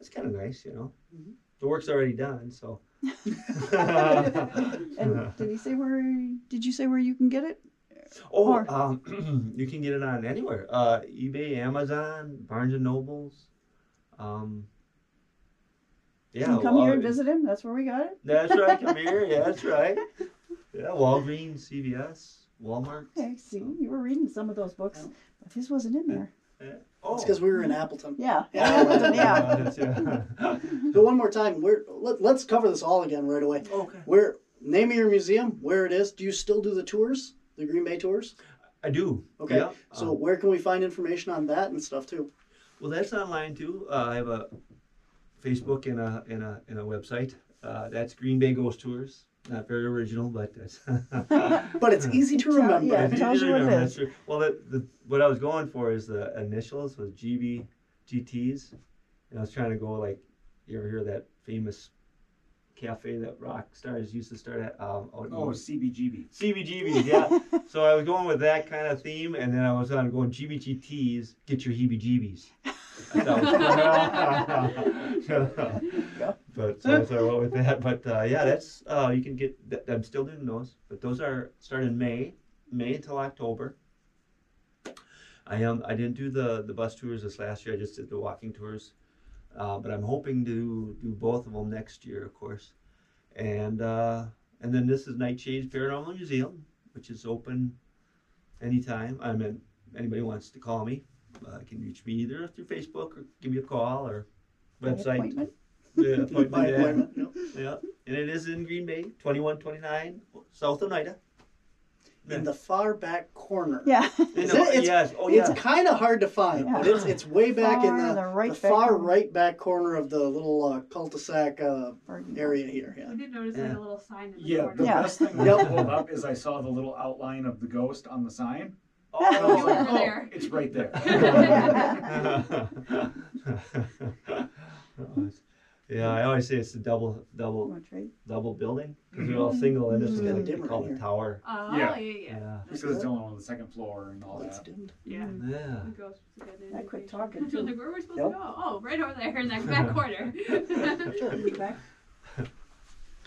Speaker 6: it's kind of nice, you know.
Speaker 2: Mhm.
Speaker 6: The work's already done, so.
Speaker 3: and did he say where? Did you say where you can get it?
Speaker 6: Oh,
Speaker 3: Or-
Speaker 6: um, you can get it on anywhere. Uh, eBay, Amazon, Barnes and Nobles. Um, yeah,
Speaker 3: come
Speaker 6: well,
Speaker 3: here and visit him? That's where we got it.
Speaker 6: That's right. Come here. Yeah, that's right. Yeah, Walgreens, CVS, Walmart.
Speaker 3: Okay, see, you were reading some of those books, but his wasn't in there.
Speaker 6: Yeah. Oh,
Speaker 2: It's because we were in Appleton.
Speaker 3: Yeah,
Speaker 2: Yeah.
Speaker 3: yeah.
Speaker 6: that's- yeah.
Speaker 2: So one more time, where let, let's cover this all again right away.
Speaker 6: okay.
Speaker 2: Where name of your museum, where it is. Do you still do the tours, the Green Bay tours?
Speaker 6: I do.
Speaker 2: Okay.
Speaker 6: Yeah.
Speaker 2: So
Speaker 6: Um,
Speaker 2: where can we find information on that and stuff too?
Speaker 6: well, that's online too. Uh, I have a Facebook and a and a and a website. Uh, that's Green Bay Ghost Tours. Not very original, but that's.
Speaker 2: But it's easy to remember.
Speaker 3: yeah.
Speaker 6: It's
Speaker 3: tells
Speaker 6: easy
Speaker 3: you
Speaker 6: to
Speaker 3: what it
Speaker 6: remember, that's true. Well, the, the, what I was going for is the initials was GB, GTs. And I was trying to go like, you ever hear that famous cafe that rock stars used to start at? Um, out in
Speaker 4: Oh, CBGB.
Speaker 6: CBGBs, yeah. so I was going with that kind of theme, and then I was on going GBGTs, get your heebie-jeebies. But so, so I went with that. But uh, yeah, that's uh, you can get. th- I'm still doing those, but those are start in May, May until October. I am. I didn't do the the bus tours this last year. I just did the walking tours, uh, but I'm hoping to do both of them next year, of course. And uh, and then this is Nightshades Paranormal Museum, which is open anytime. I mean, anybody wants to call me, uh, can reach me either through Facebook or give me a call or website.
Speaker 3: Appointment.
Speaker 6: Yeah, appointment,
Speaker 2: By
Speaker 6: yeah.
Speaker 2: appointment. yep.
Speaker 6: Yeah, and it is in Green Bay, twenty-one twenty-nine, south Oneida.
Speaker 2: In the far back corner.
Speaker 3: Yeah.
Speaker 2: Is it? It's-
Speaker 6: yes, oh
Speaker 2: It's kind of hard to find, but it's it's way back in
Speaker 3: Far
Speaker 2: the,
Speaker 3: in the right
Speaker 2: the
Speaker 3: back
Speaker 2: far
Speaker 3: corner.
Speaker 2: right back corner of the little uh, cul-de-sac uh,
Speaker 3: Pardon.
Speaker 2: area here. Yeah.
Speaker 5: I did notice like
Speaker 6: Yeah.
Speaker 5: a little sign in the
Speaker 4: Yeah,
Speaker 5: corner.
Speaker 4: the
Speaker 3: Yeah.
Speaker 4: best thing when
Speaker 2: Yep.
Speaker 4: Pulled up is I saw the little outline of the ghost on the sign.
Speaker 6: Oh,
Speaker 4: And I was like,
Speaker 5: were
Speaker 4: oh,
Speaker 5: there.
Speaker 4: it's right there.
Speaker 6: yeah, I always say it's the double, double,
Speaker 3: Wanna trade?
Speaker 6: double building because they're all single, and this is
Speaker 2: Mhm.
Speaker 6: gonna
Speaker 2: Dimmer
Speaker 6: called
Speaker 2: in
Speaker 6: a
Speaker 2: here.
Speaker 6: tower.
Speaker 5: Oh,
Speaker 4: Yeah.
Speaker 5: yeah, yeah, yeah.
Speaker 6: Yeah,
Speaker 4: Because it's the only one on the second floor and all
Speaker 2: Lights
Speaker 4: that.
Speaker 2: dimmed.
Speaker 5: Yeah.
Speaker 6: Yeah.
Speaker 5: The ghost was
Speaker 3: I quit talking,
Speaker 5: I
Speaker 3: too.
Speaker 5: like, where are we supposed
Speaker 2: Yep.
Speaker 5: to go? Oh, right over there in that back corner.
Speaker 3: Be back.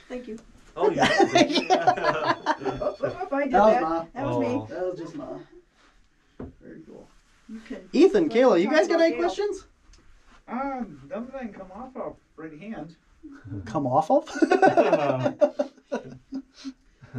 Speaker 3: Thank you.
Speaker 6: Oh yeah.
Speaker 3: Oh, oh, oh, I did
Speaker 2: That was
Speaker 3: that.
Speaker 2: Ma.
Speaker 3: That was me.
Speaker 6: Oh.
Speaker 2: That was just Ma. Very cool.
Speaker 3: You can.
Speaker 2: Ethan, Kayla, you guys got any
Speaker 3: Gail.
Speaker 2: questions?
Speaker 4: Um, nothing that I can come off of right hand.
Speaker 2: Come off of?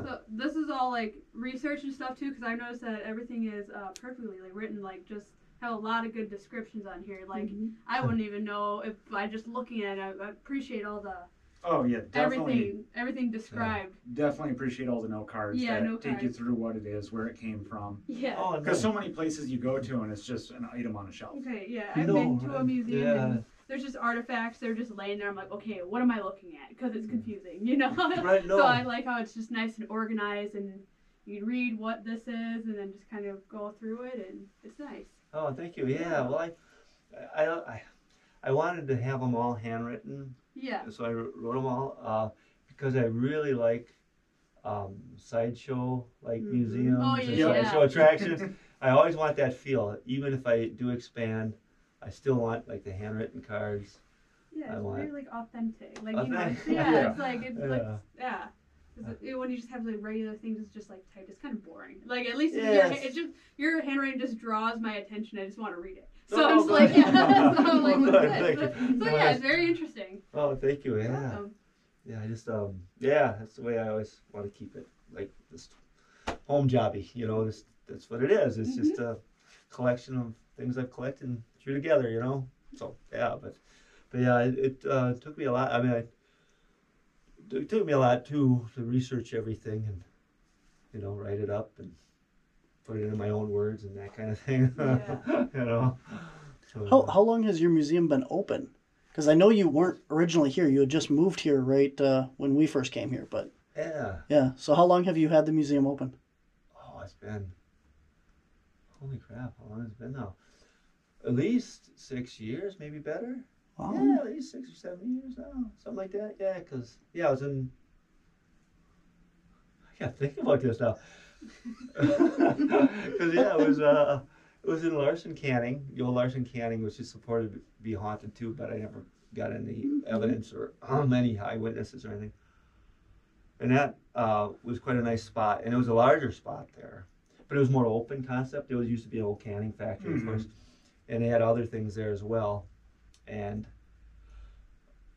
Speaker 5: So this is all like research and stuff too, because I noticed that everything is uh, perfectly like written, like just have a lot of good descriptions on here. Like
Speaker 3: Mhm.
Speaker 5: I wouldn't even know if I just looking at it. I, I appreciate all the
Speaker 4: Oh yeah, definitely,
Speaker 5: everything, everything described.
Speaker 4: definitely appreciate all the note cards
Speaker 5: Yeah,
Speaker 4: that
Speaker 5: note
Speaker 4: take you through what it is, where it came from.
Speaker 5: Yeah.
Speaker 6: Oh,
Speaker 4: Because
Speaker 6: no.
Speaker 4: so many places you go to and it's just an item on a shelf.
Speaker 5: Okay. Yeah. I've
Speaker 6: know,
Speaker 5: been to a museum
Speaker 6: yeah.
Speaker 5: and there's just artifacts. They're just laying there. I'm like, okay, what am I looking at? Because it's confusing, you know.
Speaker 6: Right, no.
Speaker 5: So I like how it's just nice and organized, and you read what this is, and then just kind of go through it, and it's nice.
Speaker 6: Oh, thank you. Yeah, well, I, I, I, I wanted to have them all handwritten,
Speaker 5: Yeah.
Speaker 6: so I wrote them all uh, because I really like um, sideshow, like
Speaker 3: Mhm.
Speaker 6: museums
Speaker 5: Oh,
Speaker 6: and
Speaker 5: yeah.
Speaker 6: sideshow attractions. I always want that feel, even if I do expand. I still want like the handwritten cards.
Speaker 5: Yeah,
Speaker 6: I
Speaker 5: it's
Speaker 6: want-
Speaker 5: very like authentic. Like you know,
Speaker 6: Authentic.
Speaker 5: it's, yeah,
Speaker 4: Yeah.
Speaker 5: it's like it's like
Speaker 6: Yeah.
Speaker 5: yeah. 'Cause it- when you just have like regular things, it's just like typed. It's kind of boring. Like at least your,
Speaker 6: Yes.
Speaker 5: it's just your handwriting just draws my attention. I just want to read it. So
Speaker 6: Oh,
Speaker 5: I'm just
Speaker 6: good.
Speaker 5: like yeah. so I'm like,
Speaker 6: Good,
Speaker 5: what's
Speaker 6: thank
Speaker 5: this?
Speaker 6: you.
Speaker 5: So yeah, it's very interesting.
Speaker 6: Oh, thank you. Yeah,
Speaker 5: Welcome.
Speaker 6: yeah. I just um, yeah, that's the way I always want to keep it, like this home jobby. You know, this that's what it is. It's just a collection of things I've collected and threw together. You know, so yeah, but but yeah, it, it uh, took me a lot. I mean, I, it took me a lot too to research everything and you know write it up and put it in my own words and that kind of thing.
Speaker 5: Yeah.
Speaker 6: you know. So,
Speaker 2: How, how long has your museum been open? Because I know you weren't originally here. You had just moved here right uh, when we first came here. But
Speaker 6: yeah.
Speaker 2: yeah, so how long have you had the museum open?
Speaker 6: Oh, it's been. Holy crap! How long has it been now? At least six years, maybe better.
Speaker 2: Wow.
Speaker 6: Yeah, at least six or seven years now, something like that. Yeah, because yeah, I was in. I gotta think about this now. Because yeah, it was uh, it was in Larsen Canning, the old Larsen Canning, which is supported to be haunted too, but I never got any evidence or um, any eyewitnesses or anything. And that uh, was quite a nice spot, and it was a larger spot there, but it was more open concept. It was used to be an old canning factory, of
Speaker 4: Mhm.
Speaker 6: course, and they had other things there as well. And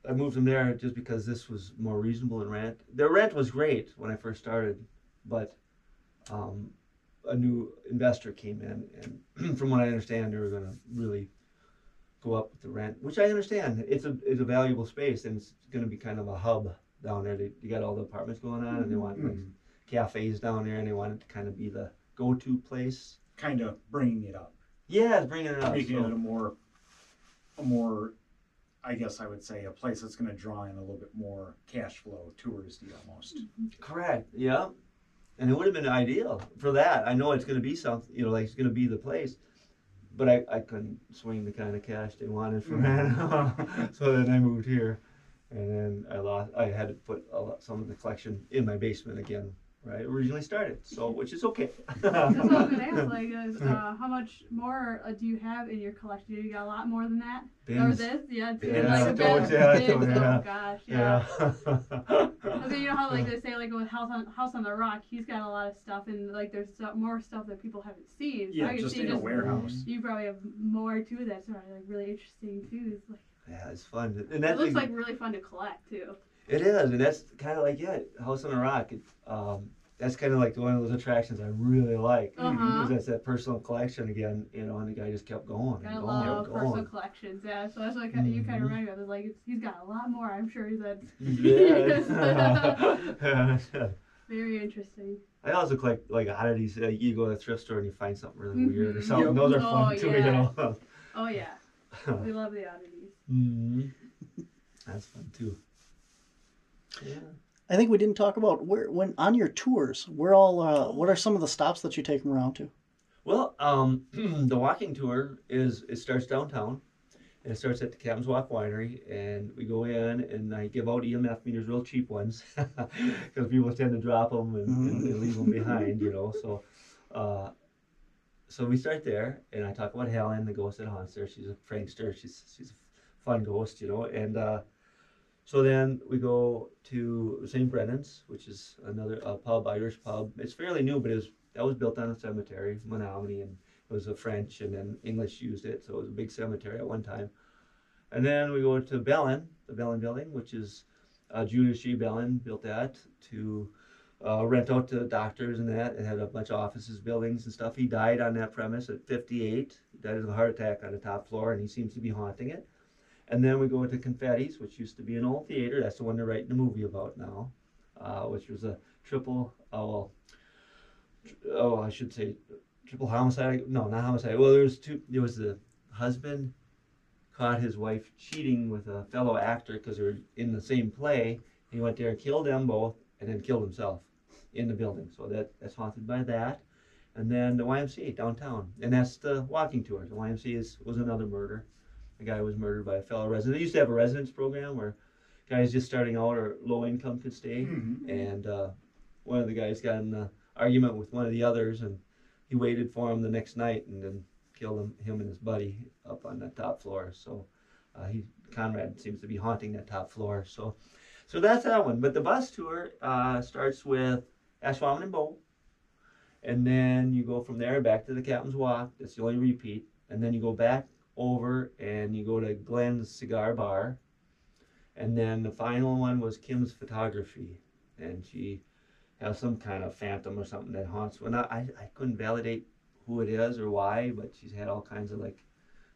Speaker 6: I moved them there just because this was more reasonable in rent. Their rent was great when I first started, but um, a new investor came in, and from what I understand, they were going to really go up with the rent, which I understand. It's a it's a valuable space, and it's going to be kind of a hub down there. They, you got all the apartments going on, and they want like
Speaker 4: Mhm.
Speaker 6: cafes down there, and they want it to kind of be the go-to place.
Speaker 4: Kind of bringing it up,
Speaker 6: Yeah, it's bringing it up.
Speaker 4: making
Speaker 6: so-
Speaker 4: it a more, a more, I guess I would say, a place that's going to draw in a little bit more cash flow, touristy almost.
Speaker 6: Correct. Yeah. And it would have been ideal for that. I know it's going to be something, you know, like it's going to be the place, but I, I couldn't swing the kind of cash they wanted for rent. Mm-hmm. so then I moved here, and then I lost. I had to put a lot, some of the collection in my basement again, where I originally started. So which is okay.
Speaker 5: That's what I was gonna ask. Like, is, uh, how much more uh, do you have in your collection? Do you got a lot more than that? Or
Speaker 6: Bins.
Speaker 5: this? Yeah, it's
Speaker 6: Yeah,
Speaker 5: like a
Speaker 6: totes,
Speaker 5: bins,
Speaker 6: yeah,
Speaker 5: bins,
Speaker 6: totes, yeah.
Speaker 5: Oh gosh, yeah.
Speaker 6: Yeah.
Speaker 5: Okay, you know how like they say like with House on House on the Rock, he's got a lot of stuff, and like there's so- more stuff that people haven't seen. So I
Speaker 4: Yeah,
Speaker 5: can
Speaker 4: just
Speaker 5: see
Speaker 4: in a
Speaker 5: just
Speaker 4: warehouse.
Speaker 5: you probably have more too that's sort of like really interesting too. It's like
Speaker 6: yeah, it's fun. And
Speaker 5: it
Speaker 6: that's
Speaker 5: looks
Speaker 6: ex-
Speaker 5: like really fun to collect too.
Speaker 6: It is, and that's kind of like yeah, House on a Rock. It, um, that's kind of like one of those attractions I really like. Because
Speaker 5: huh.
Speaker 6: that's that personal collection again, you know, and the guy just kept going
Speaker 5: Gotta
Speaker 6: going
Speaker 5: love
Speaker 6: and
Speaker 5: personal collections, yeah. So that's what kind you kind of remind me of. It's like it's, he's got a lot more. I'm sure that's
Speaker 6: Yeah.
Speaker 5: very interesting.
Speaker 6: I also collect like oddities. Uh, you go to the thrift store and you find something really weird or something.
Speaker 4: Yep.
Speaker 6: Those are
Speaker 5: Oh,
Speaker 6: fun too, you know.
Speaker 5: Oh yeah, we love the oddities.
Speaker 6: Mhm. That's fun too. Yeah.
Speaker 2: I think we didn't talk about where when on your tours. Where all? Uh, what are some of the stops that you take them around to?
Speaker 6: Well, um, the walking tour is it starts downtown, and it starts at the Captain's Walk Winery, and we go in and I give out EMF meters, real cheap ones, because people tend to drop them and, and they leave them behind, you know. So, uh, so we start there, and I talk about Helen, the ghost that haunts her. She's a prankster. She's she's a fun ghost, you know, and. Uh, so then we go to St. Brendan's, which is another uh, pub, Irish pub. It's fairly new, but it was that was built on a cemetery, Menominee, and It was a French and then English used it, so it was a big cemetery at one time. And then we go to Bellin, the Bellin building, which is uh, Julius G. Bellin built that to uh, rent out to doctors and that. It had a bunch of offices, buildings, and stuff. He died on that premise at 58. He died of a heart attack on the top floor, and he seems to be haunting it. And then we go to Confetti's, which used to be an old theater. That's the one they're writing a movie about now, uh, which was a triple, oh, well, oh, I should say triple homicide. No, not homicide. Well, there was two. There was the husband caught his wife cheating with a fellow actor because they were in the same play. He went there and killed them both, and then killed himself in the building. So that that's haunted by that. And then the YMCA downtown, and that's the walking tour. The YMCA is, was another murder. A guy was murdered by a fellow resident. They used to have a residence program where guys just starting out or low income could stay.
Speaker 4: Mhm.
Speaker 6: And uh, one of the guys got in an argument with one of the others, and he waited for him the next night and then killed him, him and his buddy up on the top floor. So uh, he Conrad seems to be haunting that top floor. So so that's that one. But the bus tour uh, starts with Ashwaubenon and Bow, and then you go from there back to the Captain's Walk. That's the only repeat, and then you go back over and you go to Glenn's Cigar Bar, and then the final one was Kim's Photography, and she has some kind of phantom or something that haunts. Well, not, I I couldn't validate who it is or why, but she's had all kinds of like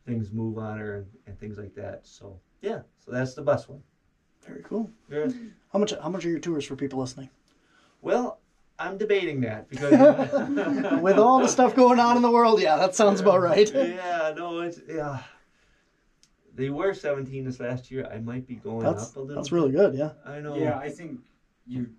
Speaker 6: things move on her and, and things like that. So yeah, so that's the bus one.
Speaker 2: Very cool.
Speaker 6: Yeah.
Speaker 2: How much? How much are your tours for people listening?
Speaker 6: Well, I'm debating that because
Speaker 2: With all the stuff going on in the world, yeah, that sounds about right.
Speaker 6: yeah, no, it's yeah. They were 17 this last year. I might be going
Speaker 2: That's
Speaker 6: up a little.
Speaker 2: that's really good. Yeah.
Speaker 6: I know.
Speaker 4: Yeah, I think you,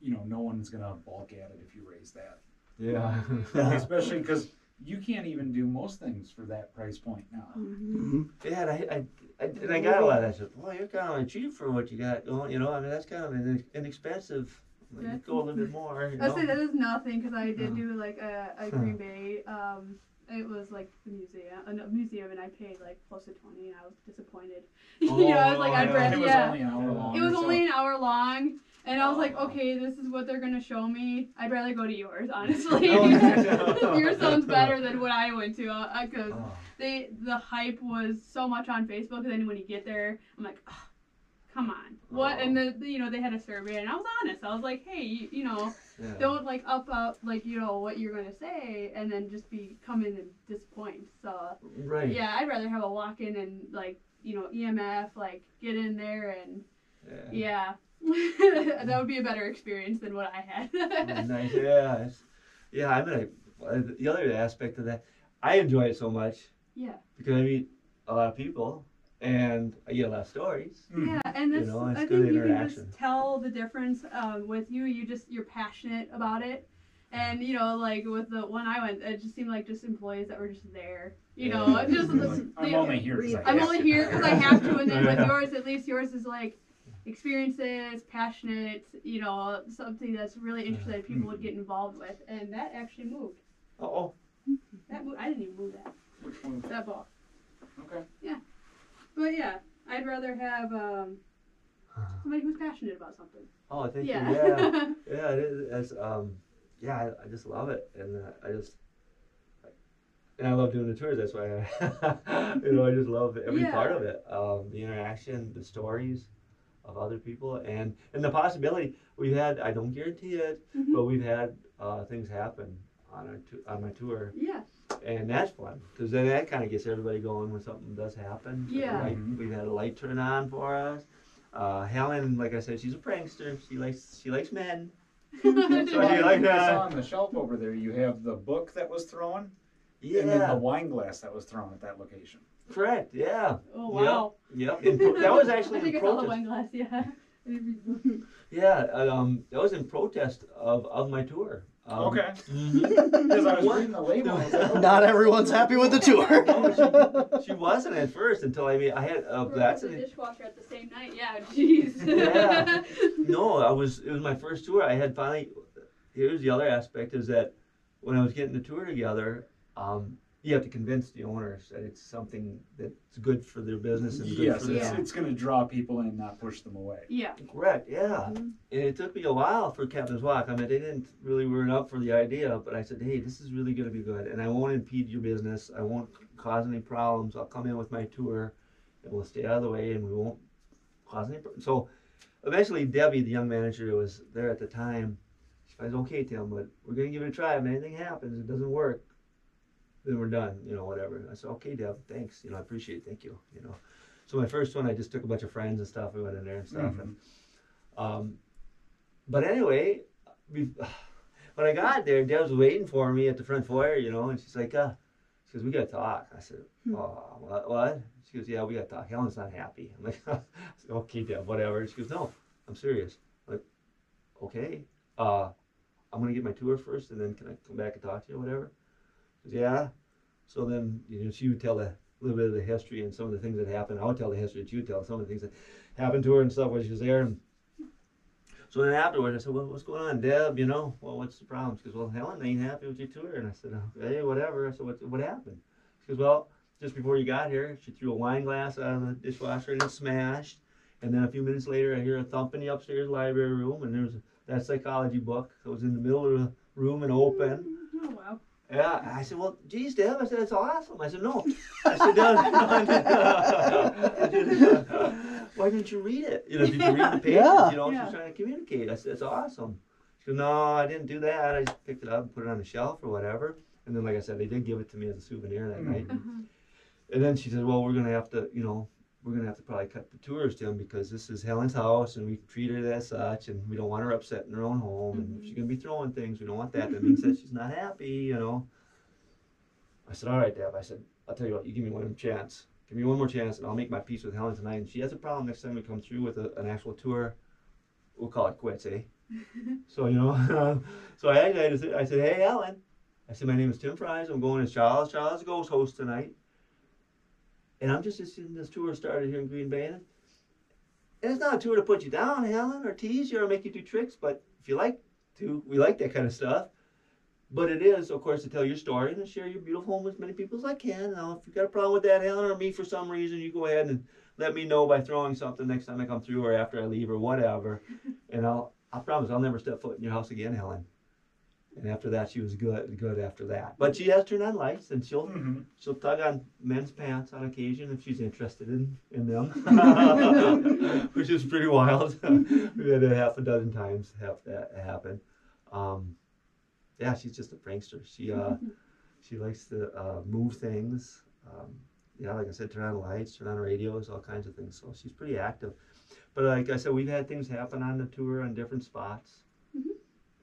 Speaker 4: you know, no one's gonna balk at it if you raise that.
Speaker 6: Yeah.
Speaker 2: Yeah.
Speaker 4: Especially because you can't even do most things for that price point now.
Speaker 2: hmm
Speaker 6: Yeah, and I, I, I, and I got a lot of that. stuff. Boy, you're kind of cheap for what you got going. You know, I mean, that's kind of an inexpensive. Like, you go a little bit more. You
Speaker 5: I
Speaker 6: know?
Speaker 5: say that is nothing because I did
Speaker 6: Yeah.
Speaker 5: do like a, a Green Bay. Um, it was like the museum, a museum, and I paid like close to twenty, and I was disappointed. you know, I was like,
Speaker 6: Oh,
Speaker 5: I'd
Speaker 6: yeah.
Speaker 5: rather
Speaker 4: It was
Speaker 5: yeah.
Speaker 4: only an hour long.
Speaker 5: It was
Speaker 4: so.
Speaker 5: only an hour long, and I was like,
Speaker 6: Oh.
Speaker 5: okay, this is what they're gonna show me. I'd rather go to yours, honestly.
Speaker 6: Oh, yeah.
Speaker 5: yours sounds better than what I went to, uh, cause
Speaker 6: Oh.
Speaker 5: they the hype was so much on Facebook, and then when you get there, I'm like, "Ugh, come on, what? Oh. And the, the you know they had a survey, and I was honest. I was like, hey, you, you know,
Speaker 6: Yeah.
Speaker 5: don't like up up like you know what you're gonna say, and then just be come in and disappoint. So
Speaker 6: Right.
Speaker 5: yeah, I'd rather have a walk in and like you know EMF, like get in there and
Speaker 6: Yeah.
Speaker 5: yeah. that would be a better experience than what I had.
Speaker 6: Mm, nice. Yeah. Yeah. I mean, I, uh, the other aspect of that, I enjoy it so much
Speaker 5: yeah.
Speaker 6: because I meet a lot of people and I get a stories.
Speaker 5: Yeah, and
Speaker 6: You
Speaker 5: this
Speaker 6: know, it's
Speaker 5: I
Speaker 6: good
Speaker 5: think you can
Speaker 6: interaction.
Speaker 5: just tell the difference um, with you. You just you're passionate about it, and you know, like with the one I went, it just seemed like just employees that were just there. You know,
Speaker 6: Yeah.
Speaker 5: it's just
Speaker 4: Like,
Speaker 5: the-
Speaker 4: I'm
Speaker 5: the-
Speaker 4: only here because I
Speaker 5: I'm only here because I have to, and then with yours, at least yours is like experiences, passionate. You know, something that's really interesting that people would get involved with, and that actually moved.
Speaker 6: Oh.
Speaker 5: That moved, I didn't even move that
Speaker 4: Which one?
Speaker 5: that ball.
Speaker 4: Okay.
Speaker 5: But yeah, I'd rather have um, somebody who's passionate about something.
Speaker 6: Oh, thank
Speaker 5: yeah.
Speaker 6: you. Yeah. Yeah, it is. It's, um, yeah, I, I just love it, and uh, I just, and I love doing the tours. That's why I, you know, I just love every
Speaker 5: Yeah.
Speaker 6: part of it. Um, the interaction, the stories of other people, and and the possibility we've had. I don't guarantee it,
Speaker 5: Mhm.
Speaker 6: but we've had uh, things happen on our on my tour,
Speaker 5: yeah.
Speaker 6: And that's fun because then that kind of gets everybody going when something does happen.
Speaker 5: Yeah.
Speaker 6: light-
Speaker 4: Mhm.
Speaker 6: we've had a light turn on for us. Uh, Helen, like I said, she's a prankster. She likes she likes men.
Speaker 4: So
Speaker 6: do you like that?
Speaker 4: saw on the shelf over there, you have the book that was thrown,
Speaker 6: Yeah,
Speaker 4: and then the wine glass that was thrown at that location.
Speaker 6: correct. Yeah,
Speaker 5: Oh wow.
Speaker 6: yep. In that was actually
Speaker 5: I think
Speaker 6: in
Speaker 5: I saw the wine glass. Yeah. I didn't read the book.
Speaker 6: Yeah, um, that was in protest of of my tour. Um,
Speaker 4: Okay. Because I was reading the label. Was like, oh,
Speaker 2: Not everyone's happy with the tour.
Speaker 6: No, she, she wasn't at first until I mean I had uh, that's
Speaker 5: the dishwasher at the same night. Yeah. Jeez.
Speaker 6: Yeah. no I was it was my first tour I had finally here's the other aspect is that when I was getting the tour together um, you have to convince the owners that it's something that's good for their business and good
Speaker 4: Yes,
Speaker 6: for
Speaker 4: it's,
Speaker 6: them.
Speaker 4: it's going to draw people in, not push them away.
Speaker 5: Yeah.
Speaker 6: Correct, yeah.
Speaker 3: Mhm.
Speaker 6: And it took me a while for Captain's Walk. I mean, they didn't really were up for the idea, but I said, hey, this is really going to be good, and I won't impede your business. I won't cause any problems. I'll come in with my tour, and we'll stay out of the way, and we won't cause any. Pro-. So, eventually, Debbie, the young manager who was there at the time, she goes, okay, Tim, but we're going to give it a try. If anything happens, it doesn't work, then we're done. You know, whatever. And I said, okay, Deb, thanks. You know, I appreciate it. Thank you. You know. So my first one, I just took a bunch of friends and stuff. We went in there and stuff,
Speaker 4: Mhm.
Speaker 6: and um, but anyway, we, when I got there, Deb was waiting for me at the front foyer, you know, and she's like, uh, she goes, we gotta talk. I said, oh, what, what? She goes, yeah, we gotta talk. Helen's not happy. I'm like, said, okay, Deb, whatever. She goes, no, I'm serious. I'm like, okay, uh, I'm gonna get my tour first, and then can I come back and talk to you, or whatever? Yeah. So then, you know, she would tell a little bit of the history and some of the things that happened. I would tell the history that you would tell, some of the things that happened to her and stuff when she was there. And so then afterwards, I said, well, what's going on, Deb? You know, well, what's the problem? She goes, well, Helen ain't happy with your tour. And I said, oh, hey, whatever. I said, what, what happened? She goes, well, just before you got here, she threw a wine glass out of the dishwasher and it smashed. And then a few minutes later, I hear a thump in the upstairs library room, and there's that psychology book that was in the middle of the room and open.
Speaker 5: Oh wow.
Speaker 6: Yeah, and I said, well, geez, Deb. I said, that's awesome. I said, no. I said, no, no. I said, Why didn't you read it? You know, did you read the pages?
Speaker 2: Yeah.
Speaker 6: You know,
Speaker 5: Yeah.
Speaker 6: she's trying to communicate. I said, that's awesome. She goes, no, I didn't do that. I just picked it up and put it on the shelf or whatever. And then, like I said, they did give it to me as a souvenir that
Speaker 4: Mhm.
Speaker 6: night.
Speaker 5: Uh-huh.
Speaker 6: And then she said, well, we're going to have to, you know, we're going to have to probably cut the tours to him because this is Helen's house and we treat her as such and we don't want her upset in her own home. And if she's going to be throwing things, we don't want that. That means that she's not happy, you know. I said, all right, Deb. I said, I'll tell you what, you give me one chance. Give me one more chance and I'll make my peace with Helen tonight. And she has a problem next time we come through with a, an actual tour. We'll call it quits, eh? so, you know, so I, I, just, I said, hey, Helen. I said, my name is Tim Freiss. I'm going as Charles. Charles Ghost host tonight. And I'm just seeing this tour started here in Green Bay. And it's not a tour to put you down, Helen, or tease you or make you do tricks. But if you like to, we like that kind of stuff. But it is, of course, to tell your story and share your beautiful home with as many people as I can. Now, if you've got a problem with that, Helen, or me for some reason, you go ahead and let me know by throwing something next time I come through or after I leave or whatever. And I'll, I promise I'll never step foot in your house again, Helen. And after that, she was good, good after that. But she has turned on lights, and she'll
Speaker 4: Mm-hmm.
Speaker 6: she'll tug on men's pants on occasion if she's interested in, in them, which is pretty wild. We've had it half a dozen times have that happen. Um, yeah, she's just a prankster. She uh, she likes to uh, move things. Um, yeah, like I said, turn on lights, turn on radios, all kinds of things. So she's pretty active. But like I said, we've had things happen on the tour on different spots,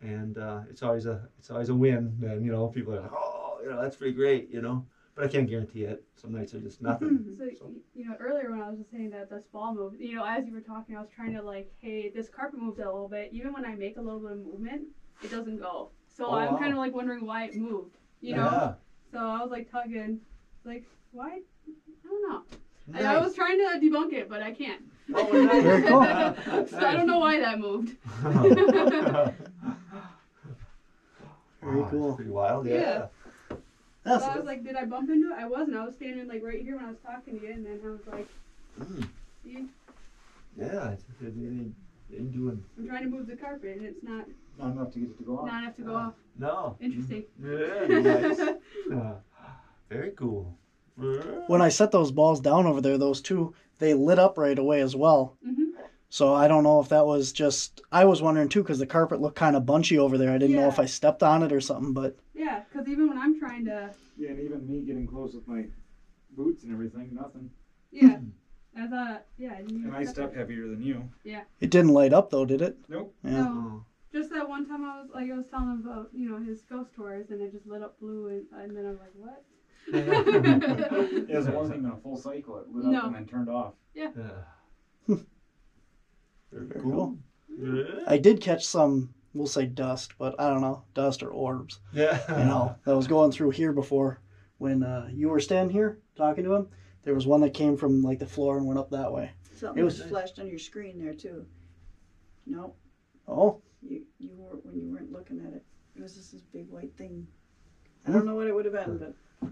Speaker 6: and uh, it's always a it's always a win. And you know, people are like, oh, you know, that's pretty great, you know. But I can't guarantee it. Some nights are just nothing.
Speaker 5: So, y- you know, earlier when I was just saying that this ball moved, you know, as you were talking, I was trying to like, hey, this carpet moves a little bit. Even when I make a little bit of movement, it doesn't go. So
Speaker 6: Oh,
Speaker 5: I'm
Speaker 6: wow.
Speaker 5: kind of like wondering why it moved, you know? So I was like tugging, like, why? I don't know. And I was trying to debunk it, but I can't.
Speaker 6: Oh, nice.
Speaker 5: So I don't know why that moved.
Speaker 2: Very
Speaker 6: Wow,
Speaker 2: cool.
Speaker 6: Pretty wild, yeah.
Speaker 5: Yeah.
Speaker 2: That's
Speaker 5: so I was like, did I bump into it? I wasn't. I was standing like right here when I was talking to you, and then I was like,
Speaker 6: Mm,
Speaker 5: see,
Speaker 6: yeah, it's, it, it, they ain't doing
Speaker 5: I'm trying to move the carpet, and it's not
Speaker 4: Not enough to get it to go off.
Speaker 5: not enough to go off.
Speaker 6: no.
Speaker 5: Interesting.
Speaker 6: Yeah, nice. Uh, very cool.
Speaker 2: when I set those balls down over there, those two, they lit up right away as well.
Speaker 5: hmm
Speaker 2: So I don't know if that was just I was wondering too because the carpet looked kind of bunchy over there. I didn't know if I stepped on it or something, but
Speaker 5: Yeah, because even when I'm trying to,
Speaker 4: Yeah, and even me getting close with my boots and everything, nothing.
Speaker 5: yeah, I thought, yeah, I didn't
Speaker 4: And I step heavier than you. Yeah.
Speaker 2: It didn't light up though, did it?
Speaker 4: Nope.
Speaker 2: Yeah.
Speaker 5: No, just that one time I was like I was telling him about you know his ghost tours, and it just lit up blue, and, and then I'm like, what?
Speaker 4: It wasn't even a full cycle. It lit up
Speaker 5: No.
Speaker 4: and then turned off.
Speaker 6: Yeah.
Speaker 2: Very
Speaker 6: Very
Speaker 2: cool.
Speaker 6: Yeah.
Speaker 2: I did catch some, we'll say dust, but I don't know, dust or orbs.
Speaker 6: Yeah.
Speaker 2: You know, that was going through here before when uh, you were standing here talking to him. There was one that came from like the floor and went up that way.
Speaker 3: Something
Speaker 2: It
Speaker 3: was
Speaker 2: was-
Speaker 3: flashed on your screen there too. No,
Speaker 2: Oh,
Speaker 3: you you were when you weren't looking at it. It was just this big white thing. I don't know what it would have been, but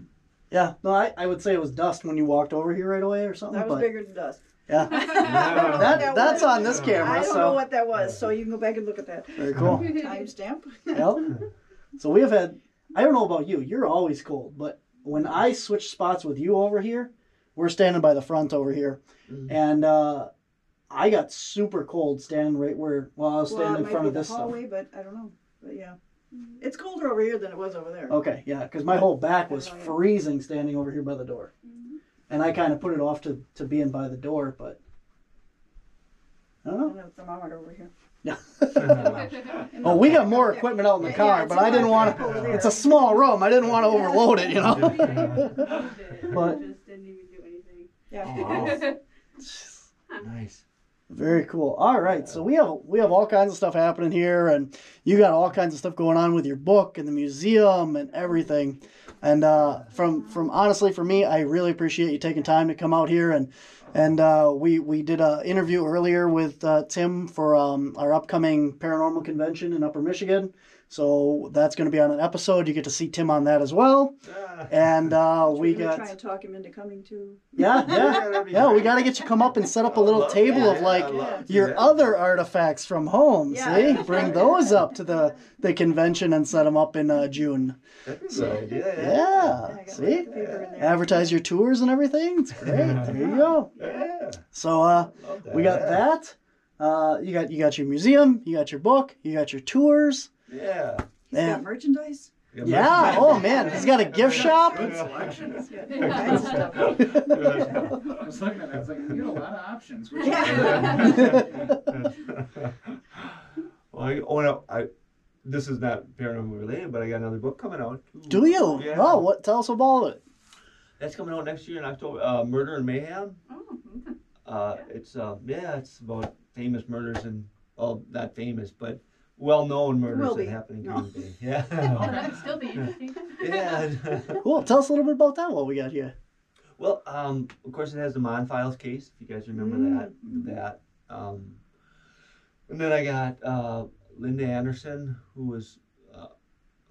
Speaker 2: Yeah, no, I, I would say it was dust when you walked over here right away or something.
Speaker 3: That was
Speaker 2: but
Speaker 3: bigger than dust.
Speaker 2: Yeah,
Speaker 6: Yeah.
Speaker 2: that,
Speaker 3: That
Speaker 2: that's
Speaker 3: was-
Speaker 2: on this camera.
Speaker 3: I don't
Speaker 2: so
Speaker 3: know what that was, so you can go back and look at that
Speaker 2: very cool.
Speaker 3: timestamp.
Speaker 2: Yep. So we have had. I don't know about you. You're always cold, but when I switch spots with you over here, we're standing by the front over here,
Speaker 6: Mhm.
Speaker 2: and uh, I got super cold standing right where. Well, I was standing
Speaker 3: it
Speaker 2: in front
Speaker 3: be
Speaker 2: of
Speaker 3: the
Speaker 2: this stuff.
Speaker 3: hallway, but I don't know. But yeah, it's colder over here than it was over there.
Speaker 2: Okay, yeah, because my whole back was
Speaker 3: Oh,
Speaker 2: freezing standing over here by the door, and I kind of put it off to to being by the door, but I don't know.
Speaker 3: I have a thermometer over here.
Speaker 2: Yeah. Oh, we got more equipment out in the car,
Speaker 3: it's
Speaker 2: but I didn't want to. It's a small room. I didn't want to overload it, you know. But-
Speaker 5: just didn't even do anything.
Speaker 3: Yeah.
Speaker 6: Nice.
Speaker 2: Very cool. All right, so we have we have all kinds of stuff happening here, and you got all kinds of stuff going on with your book and the museum and everything. And uh, from from honestly, for me, I really appreciate you taking time to come out here and and uh, we we did a interview earlier with uh, Tim for um, our upcoming paranormal convention in Upper Michigan. So that's going to be on an episode. You get to see Tim on that as well.
Speaker 6: Ah.
Speaker 2: And uh, we
Speaker 3: really
Speaker 2: got
Speaker 3: try and talk him into coming too.
Speaker 2: yeah yeah yeah. We got to get you come up and set up a little
Speaker 6: Love
Speaker 2: table
Speaker 6: that.
Speaker 2: of like
Speaker 6: I love
Speaker 2: your
Speaker 6: do that.
Speaker 2: other artifacts from home.
Speaker 3: Yeah.
Speaker 2: See, bring those up to the the convention and set them up in uh, June.
Speaker 6: That'd be a good idea.
Speaker 2: Yeah,
Speaker 3: Yeah,
Speaker 2: see,
Speaker 3: the paper in there.
Speaker 2: advertise your tours and everything. It's great. There you go.
Speaker 6: Yeah.
Speaker 2: So uh, we got that. Uh, you got you got your museum, you got your book, you got your tours.
Speaker 6: Yeah.
Speaker 3: He's got merchandise.
Speaker 2: yeah. Oh man, he's got a gift shop.
Speaker 4: Good selection.
Speaker 3: He's got all kinds of stuff.
Speaker 4: I was looking at that, I was like, you get a lot of options. Which
Speaker 6: well, I, oh no, I. This is not paranormal related, but I got another book coming out. too.
Speaker 2: Do you?
Speaker 6: Yeah.
Speaker 2: Oh, what? Tell us about it.
Speaker 6: That's coming out next year in October. Uh, Murder and Mayhem.
Speaker 5: Oh, okay.
Speaker 6: Uh, it's uh, yeah, it's about famous murders and well, not famous, but well-known murders
Speaker 3: Will
Speaker 6: that
Speaker 3: be.
Speaker 6: happen in
Speaker 3: No.
Speaker 6: Green Bay. Yeah.
Speaker 5: Oh, that'd still be interesting.
Speaker 6: yeah.
Speaker 2: Cool. Tell us a little bit about that. while we got here.
Speaker 6: Well, um, of course, it has the Mon Files case. If you guys remember that, that. Um, and then I got uh, Linda Anderson, who was. Uh,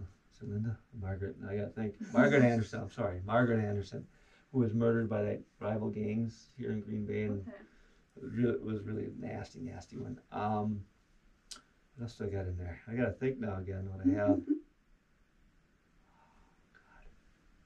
Speaker 6: is it Linda? Margaret. I got to think. Margaret Anderson. I'm sorry, Margaret Anderson, who was murdered by that rival gangs here in Green Bay, and
Speaker 5: Okay.
Speaker 6: it was really, was really a nasty, nasty one. Um, what else do I got in there? I got to think now again what I have.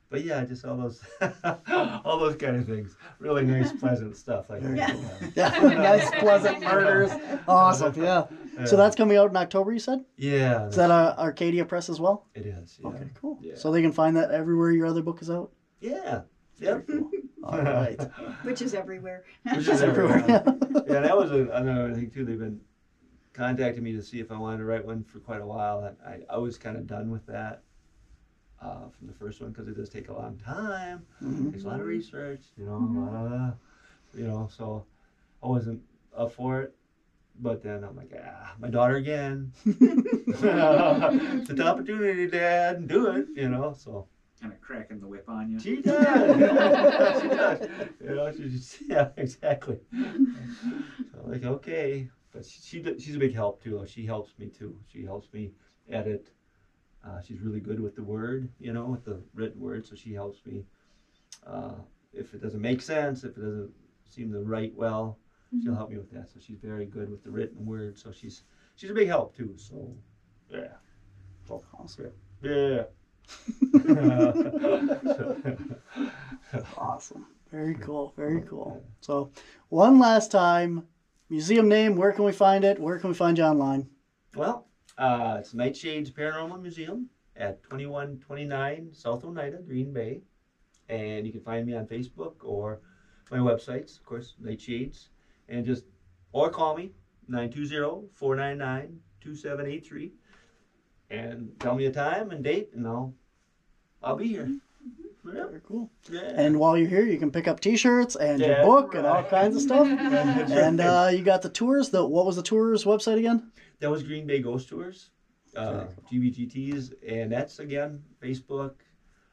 Speaker 6: But yeah, just all those, all those kind of things. Really nice, pleasant stuff like that.
Speaker 2: Yeah, nice, pleasant murders. Awesome. Yeah. So that's coming out in October. You said.
Speaker 6: yeah.
Speaker 2: Is that uh, Arcadia Press as well?
Speaker 6: it is. Yeah.
Speaker 2: Okay, cool.
Speaker 6: Yeah.
Speaker 2: So they can find that everywhere your other book is out.
Speaker 6: Yeah. Yep.
Speaker 2: All right.
Speaker 3: Which is everywhere.
Speaker 6: Which is
Speaker 2: everywhere.
Speaker 6: everywhere. yeah, that was a, another thing too. They've been contacting me to see if I wanted to write one for quite a while. And I, I was kind of done with that uh, from the first one because it does take a long time.
Speaker 2: Mhm.
Speaker 6: takes a lot of research, you know, a lot of, uh, you know, so I wasn't up for it. But then I'm like, ah, my daughter again. it's an opportunity, Dad. And do it, you know. So
Speaker 4: kind of cracking the whip on you.
Speaker 6: she does. she does. You know, she just, yeah, exactly. So like, okay, but she, she she's a big help too. She helps me too. She helps me edit. Uh, she's really good with the word, you know, with the written word. So she helps me. Uh, if it doesn't make sense, if it doesn't seem to write well, she'll help me with that. So she's very good with the written word. So she's she's a big help too. So yeah. So,
Speaker 2: Awesome.
Speaker 6: yeah.
Speaker 2: Awesome. Very cool. Very cool. So, one last time, museum name. Where can we find it? Where can we find you online?
Speaker 6: Well, uh, it's Nightshades Paranormal Museum at 2129 South Oneida, Green Bay. And you can find me on Facebook or my websites, of course, Nightshades. And just, or call me, 920 499 2783. And tell me a time and date, and I'll, I'll be here. Yep.
Speaker 2: Very cool.
Speaker 6: Yeah.
Speaker 2: And while you're here, you can pick up T-shirts and your
Speaker 6: Yeah,
Speaker 2: book and all kinds of stuff. And uh, you got the tours. The what was the tours website again?
Speaker 6: That was Green Bay Ghost Tours, uh, GBGTs, and that's again Facebook.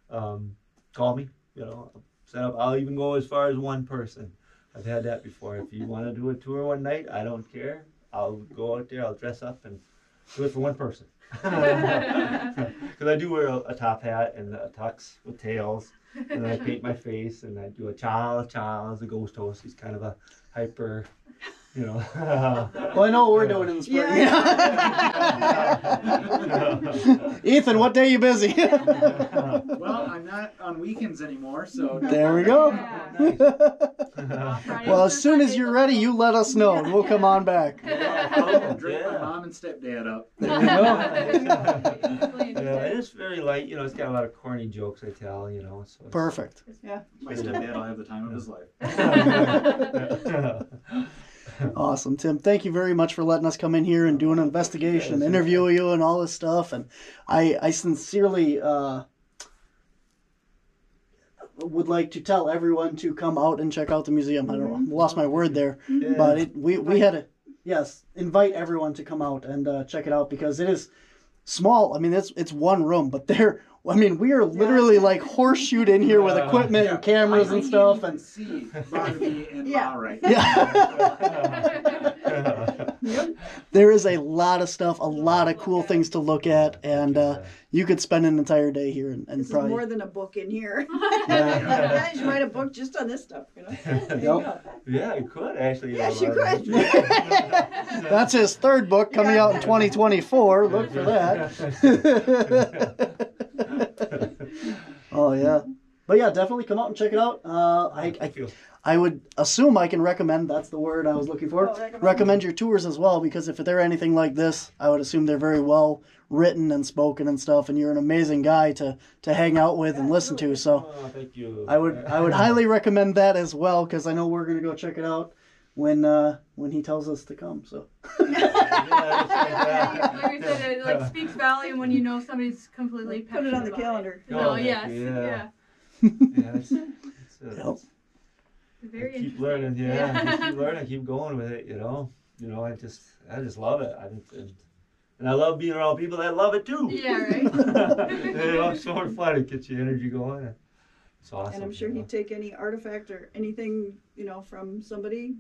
Speaker 6: Um, call me, you know, set up. I'll even go as far as one person. I've had that before. If you want to do a tour one night, I don't care. I'll go out there. I'll dress up and do it for one person. Because I do wear a, a top hat and a tux with tails, and I paint my face, and I do a Charles. Charles, a ghost host. He's kind of a hyper, you know.
Speaker 2: Well, I know what we're doing in the spring. Ethan, what day are you busy?
Speaker 4: Well, I'm not on weekends anymore, so.
Speaker 2: there we go.
Speaker 5: Fridays
Speaker 2: well, as soon as you're ready, you let us know, and we'll come on back.
Speaker 4: I'll drink my mom and stepdad up.
Speaker 2: There you go.
Speaker 6: Yeah, it is very light. You know, it's got a lot of corny jokes I tell. You know, so
Speaker 2: Perfect.
Speaker 3: Yeah.
Speaker 4: My stepdad will have the time of his life.
Speaker 2: Awesome, Tim. Thank you very much for letting us come in here and do an investigation,
Speaker 6: Yes.
Speaker 2: interview you, and all this stuff. And I, I sincerely uh, would like to tell everyone to come out and check out the museum. I don't know, lost my word there,
Speaker 6: Yeah.
Speaker 2: but it, we we had a yes, invite everyone to come out and uh, check it out because it is small. I mean, it's it's one room, but there. I mean, we are literally like horseshoed in here with
Speaker 6: Yeah.
Speaker 2: equipment and cameras
Speaker 4: I
Speaker 2: and
Speaker 4: didn't
Speaker 2: stuff,
Speaker 4: even
Speaker 2: and
Speaker 4: see Barnaby and
Speaker 3: Yeah.
Speaker 4: Ma right
Speaker 2: yeah. there is a lot of stuff, a lot of cool things to look at, and uh, you could spend an entire day here and, and probably.
Speaker 3: more than a book in here.
Speaker 2: Yeah.
Speaker 3: you write a book just on this stuff, you know. There you
Speaker 2: Yep.
Speaker 6: yeah, you could actually.
Speaker 3: Yes,
Speaker 6: know,
Speaker 3: you could.
Speaker 2: That's his third book coming out in 2024. Look for that. oh yeah, but yeah, definitely come out and check it out. Uh, I, I I would assume I can recommend. That's the word I was looking for.
Speaker 3: Oh, recommend.
Speaker 2: recommend your tours as well because if they're anything like this, I would assume they're very well written and spoken and stuff. And you're an amazing guy to to hang out with and listen to. So
Speaker 6: Oh, thank you.
Speaker 2: I would I would highly recommend that as well because I know we're gonna go check it out when uh, when he tells us to come. So
Speaker 5: Yeah, like I said, it like speaks volume when you know somebody's completely
Speaker 3: Put it on the calendar.
Speaker 5: It.
Speaker 6: Oh,
Speaker 5: So
Speaker 6: heck
Speaker 5: yes,
Speaker 6: yeah.
Speaker 5: yeah,
Speaker 6: Yeah, it's, it's, uh,
Speaker 2: Yep.
Speaker 5: very
Speaker 6: keep learning. Yeah,
Speaker 5: Yeah.
Speaker 6: just keep learning. Keep going with it. You know. You know. I just I just love it. I think, and, and I love being around people that love it too.
Speaker 5: Yeah, right.
Speaker 6: you know, it's so much fun. It gets your energy going. It's awesome.
Speaker 3: And I'm sure
Speaker 6: you know.
Speaker 3: he'd take any artifact or anything, you know, from somebody.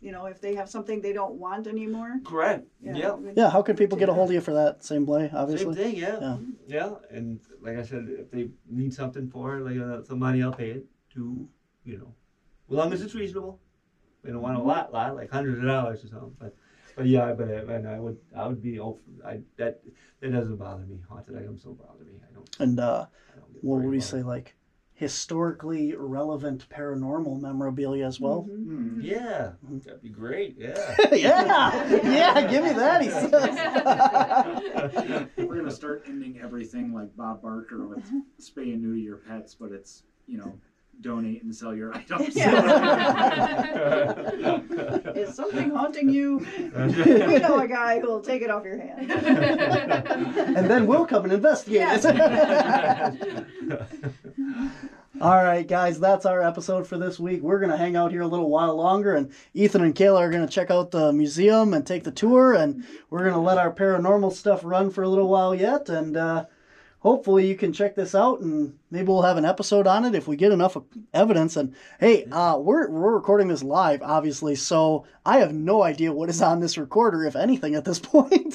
Speaker 3: You know, if they have something they don't want anymore.
Speaker 6: Correct. Yeah.
Speaker 3: we-
Speaker 2: yeah, how can people get a hold of you for that? Same way,
Speaker 6: Same thing, yeah.
Speaker 2: Yeah.
Speaker 6: yeah. And like I said, if they need something for it, like uh, some money, I'll pay it to, you know, as long as it's reasonable. We don't want a lot, lot like hundreds of dollars or something. But, but yeah, but I, and I would, I would be, open. I that that doesn't bother me. Haunted items don't bother me. I don't.
Speaker 2: And uh,
Speaker 6: I don't
Speaker 2: what would
Speaker 6: worried
Speaker 2: we say, like historically relevant paranormal memorabilia as well?
Speaker 3: Mhm.
Speaker 4: Hmm.
Speaker 6: Yeah, that'd be great. Yeah.
Speaker 2: yeah, yeah, give me that. He says.
Speaker 4: We're gonna start ending everything like Bob Barker with spay and neuter your pets, but it's you know donate and sell your items.
Speaker 3: Is something haunting you? we know a guy who will take it off your hand.
Speaker 2: and then we'll come and investigate it. All right, guys, that's our episode for this week. We're going to hang out here a little while longer, and Ethan and Kayla are going to check out the museum and take the tour, and we're going to let our paranormal stuff run for a little while yet, and uh, hopefully you can check this out, and maybe we'll have an episode on it if we get enough evidence. And hey, uh, we're we're recording this live, obviously, so I have no idea what is on this recorder, if anything, at this point.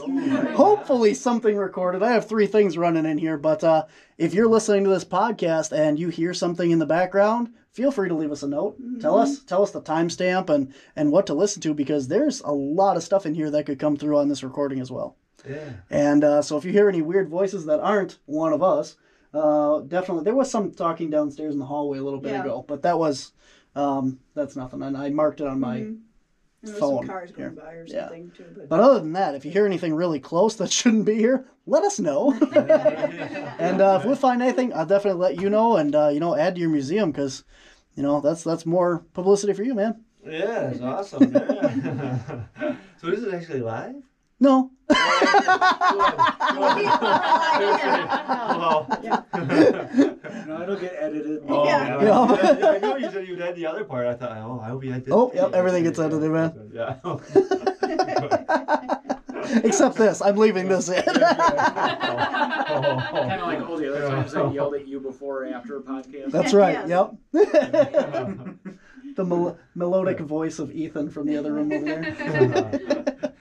Speaker 2: Hopefully, something recorded. I have three things running in here, but uh, if you're listening to this podcast and you hear something in the background, feel free to leave us a note. Tell us, tell us the timestamp and and what to listen to because there's a lot of stuff in here that could come through on this recording as well.
Speaker 6: Yeah.
Speaker 2: And uh, so if you hear any weird voices that aren't one of us, uh, definitely there was some talking downstairs in the hallway a little bit
Speaker 3: Yeah.
Speaker 2: ago, but that was um, that's nothing. And I marked it on my.
Speaker 3: Mhm.
Speaker 2: Phone
Speaker 3: some cars going
Speaker 2: here.
Speaker 3: by or
Speaker 2: Yeah.
Speaker 3: too. But,
Speaker 2: But other than that, if you hear anything really close that shouldn't be here, let us know. and uh, if we find anything, I'll definitely let you know, and uh, you know, add to your museum because, you know, that's that's more publicity for you, man.
Speaker 6: Yeah, it's awesome. Yeah. so this is actually live.
Speaker 2: No,
Speaker 6: Hello.
Speaker 4: no, it'll get edited.
Speaker 6: Oh,
Speaker 3: Yeah.
Speaker 6: yeah.
Speaker 2: Yeah.
Speaker 6: I know you said you had the other part. I thought, oh, I hope you had this.
Speaker 2: Oh, yep, everything gets edited, man.
Speaker 6: Yeah.
Speaker 2: except this. I'm leaving this in.
Speaker 4: Kind of like all the other times I yelled at you before or after a podcast.
Speaker 2: That's right.
Speaker 3: Yes.
Speaker 2: Yep. the mel- melodic voice of Ethan from the other room over there.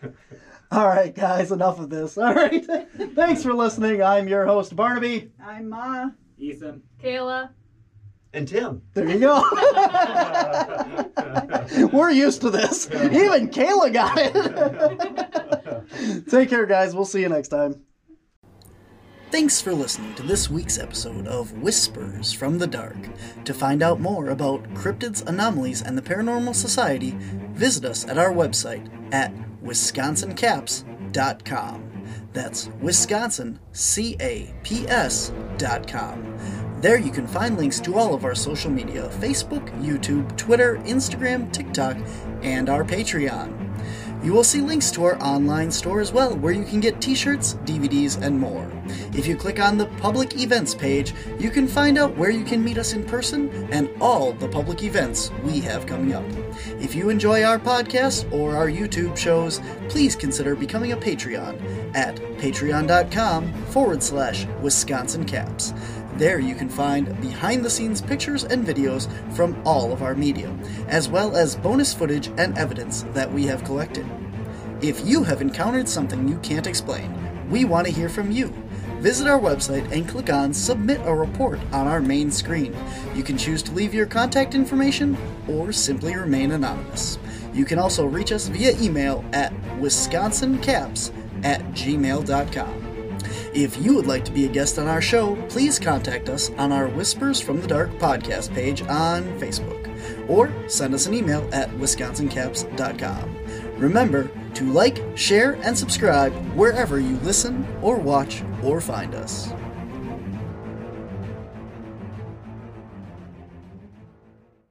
Speaker 2: All right, guys, enough of this. All right. Thanks for listening. I'm your host, Barnaby.
Speaker 3: I'm Ma.
Speaker 4: Ethan.
Speaker 5: Kayla.
Speaker 6: And Tim.
Speaker 2: There you go. We're used to this. Even Kayla got it. Take care, guys. We'll see you next time. Thanks for listening to this week's episode of Whispers from the Dark. To find out more about cryptids, anomalies, and the Paranormal Society, visit us at our website at wisconsincaps.com. That's Wisconsin, C A P S dot. There you can find links to all of our social media Facebook, YouTube, Twitter, Instagram, TikTok, and our Patreon. You will see links to our online store as well, where you can get t shirts, DVDs, and more. If you click on the public events page, you can find out where you can meet us in person and all the public events we have coming up. If you enjoy our podcast or our YouTube shows, please consider becoming a Patreon at patreon.com forward slash Wisconsin Caps. There you can find behind the scenes pictures and videos from all of our media, as well as bonus footage and evidence that we have collected. If you have encountered something you can't explain, we want to hear from you. Visit our website and click on Submit a Report on our main screen. You can choose to leave your contact information or simply remain anonymous. You can also reach us via email at wisconsincaps at gmail.com. If you would like to be a guest on our show, please contact us on our Whispers from the Dark podcast page on Facebook or send us an email at wisconsincaps.com. Remember to like, share, and subscribe wherever you listen or watch or find us.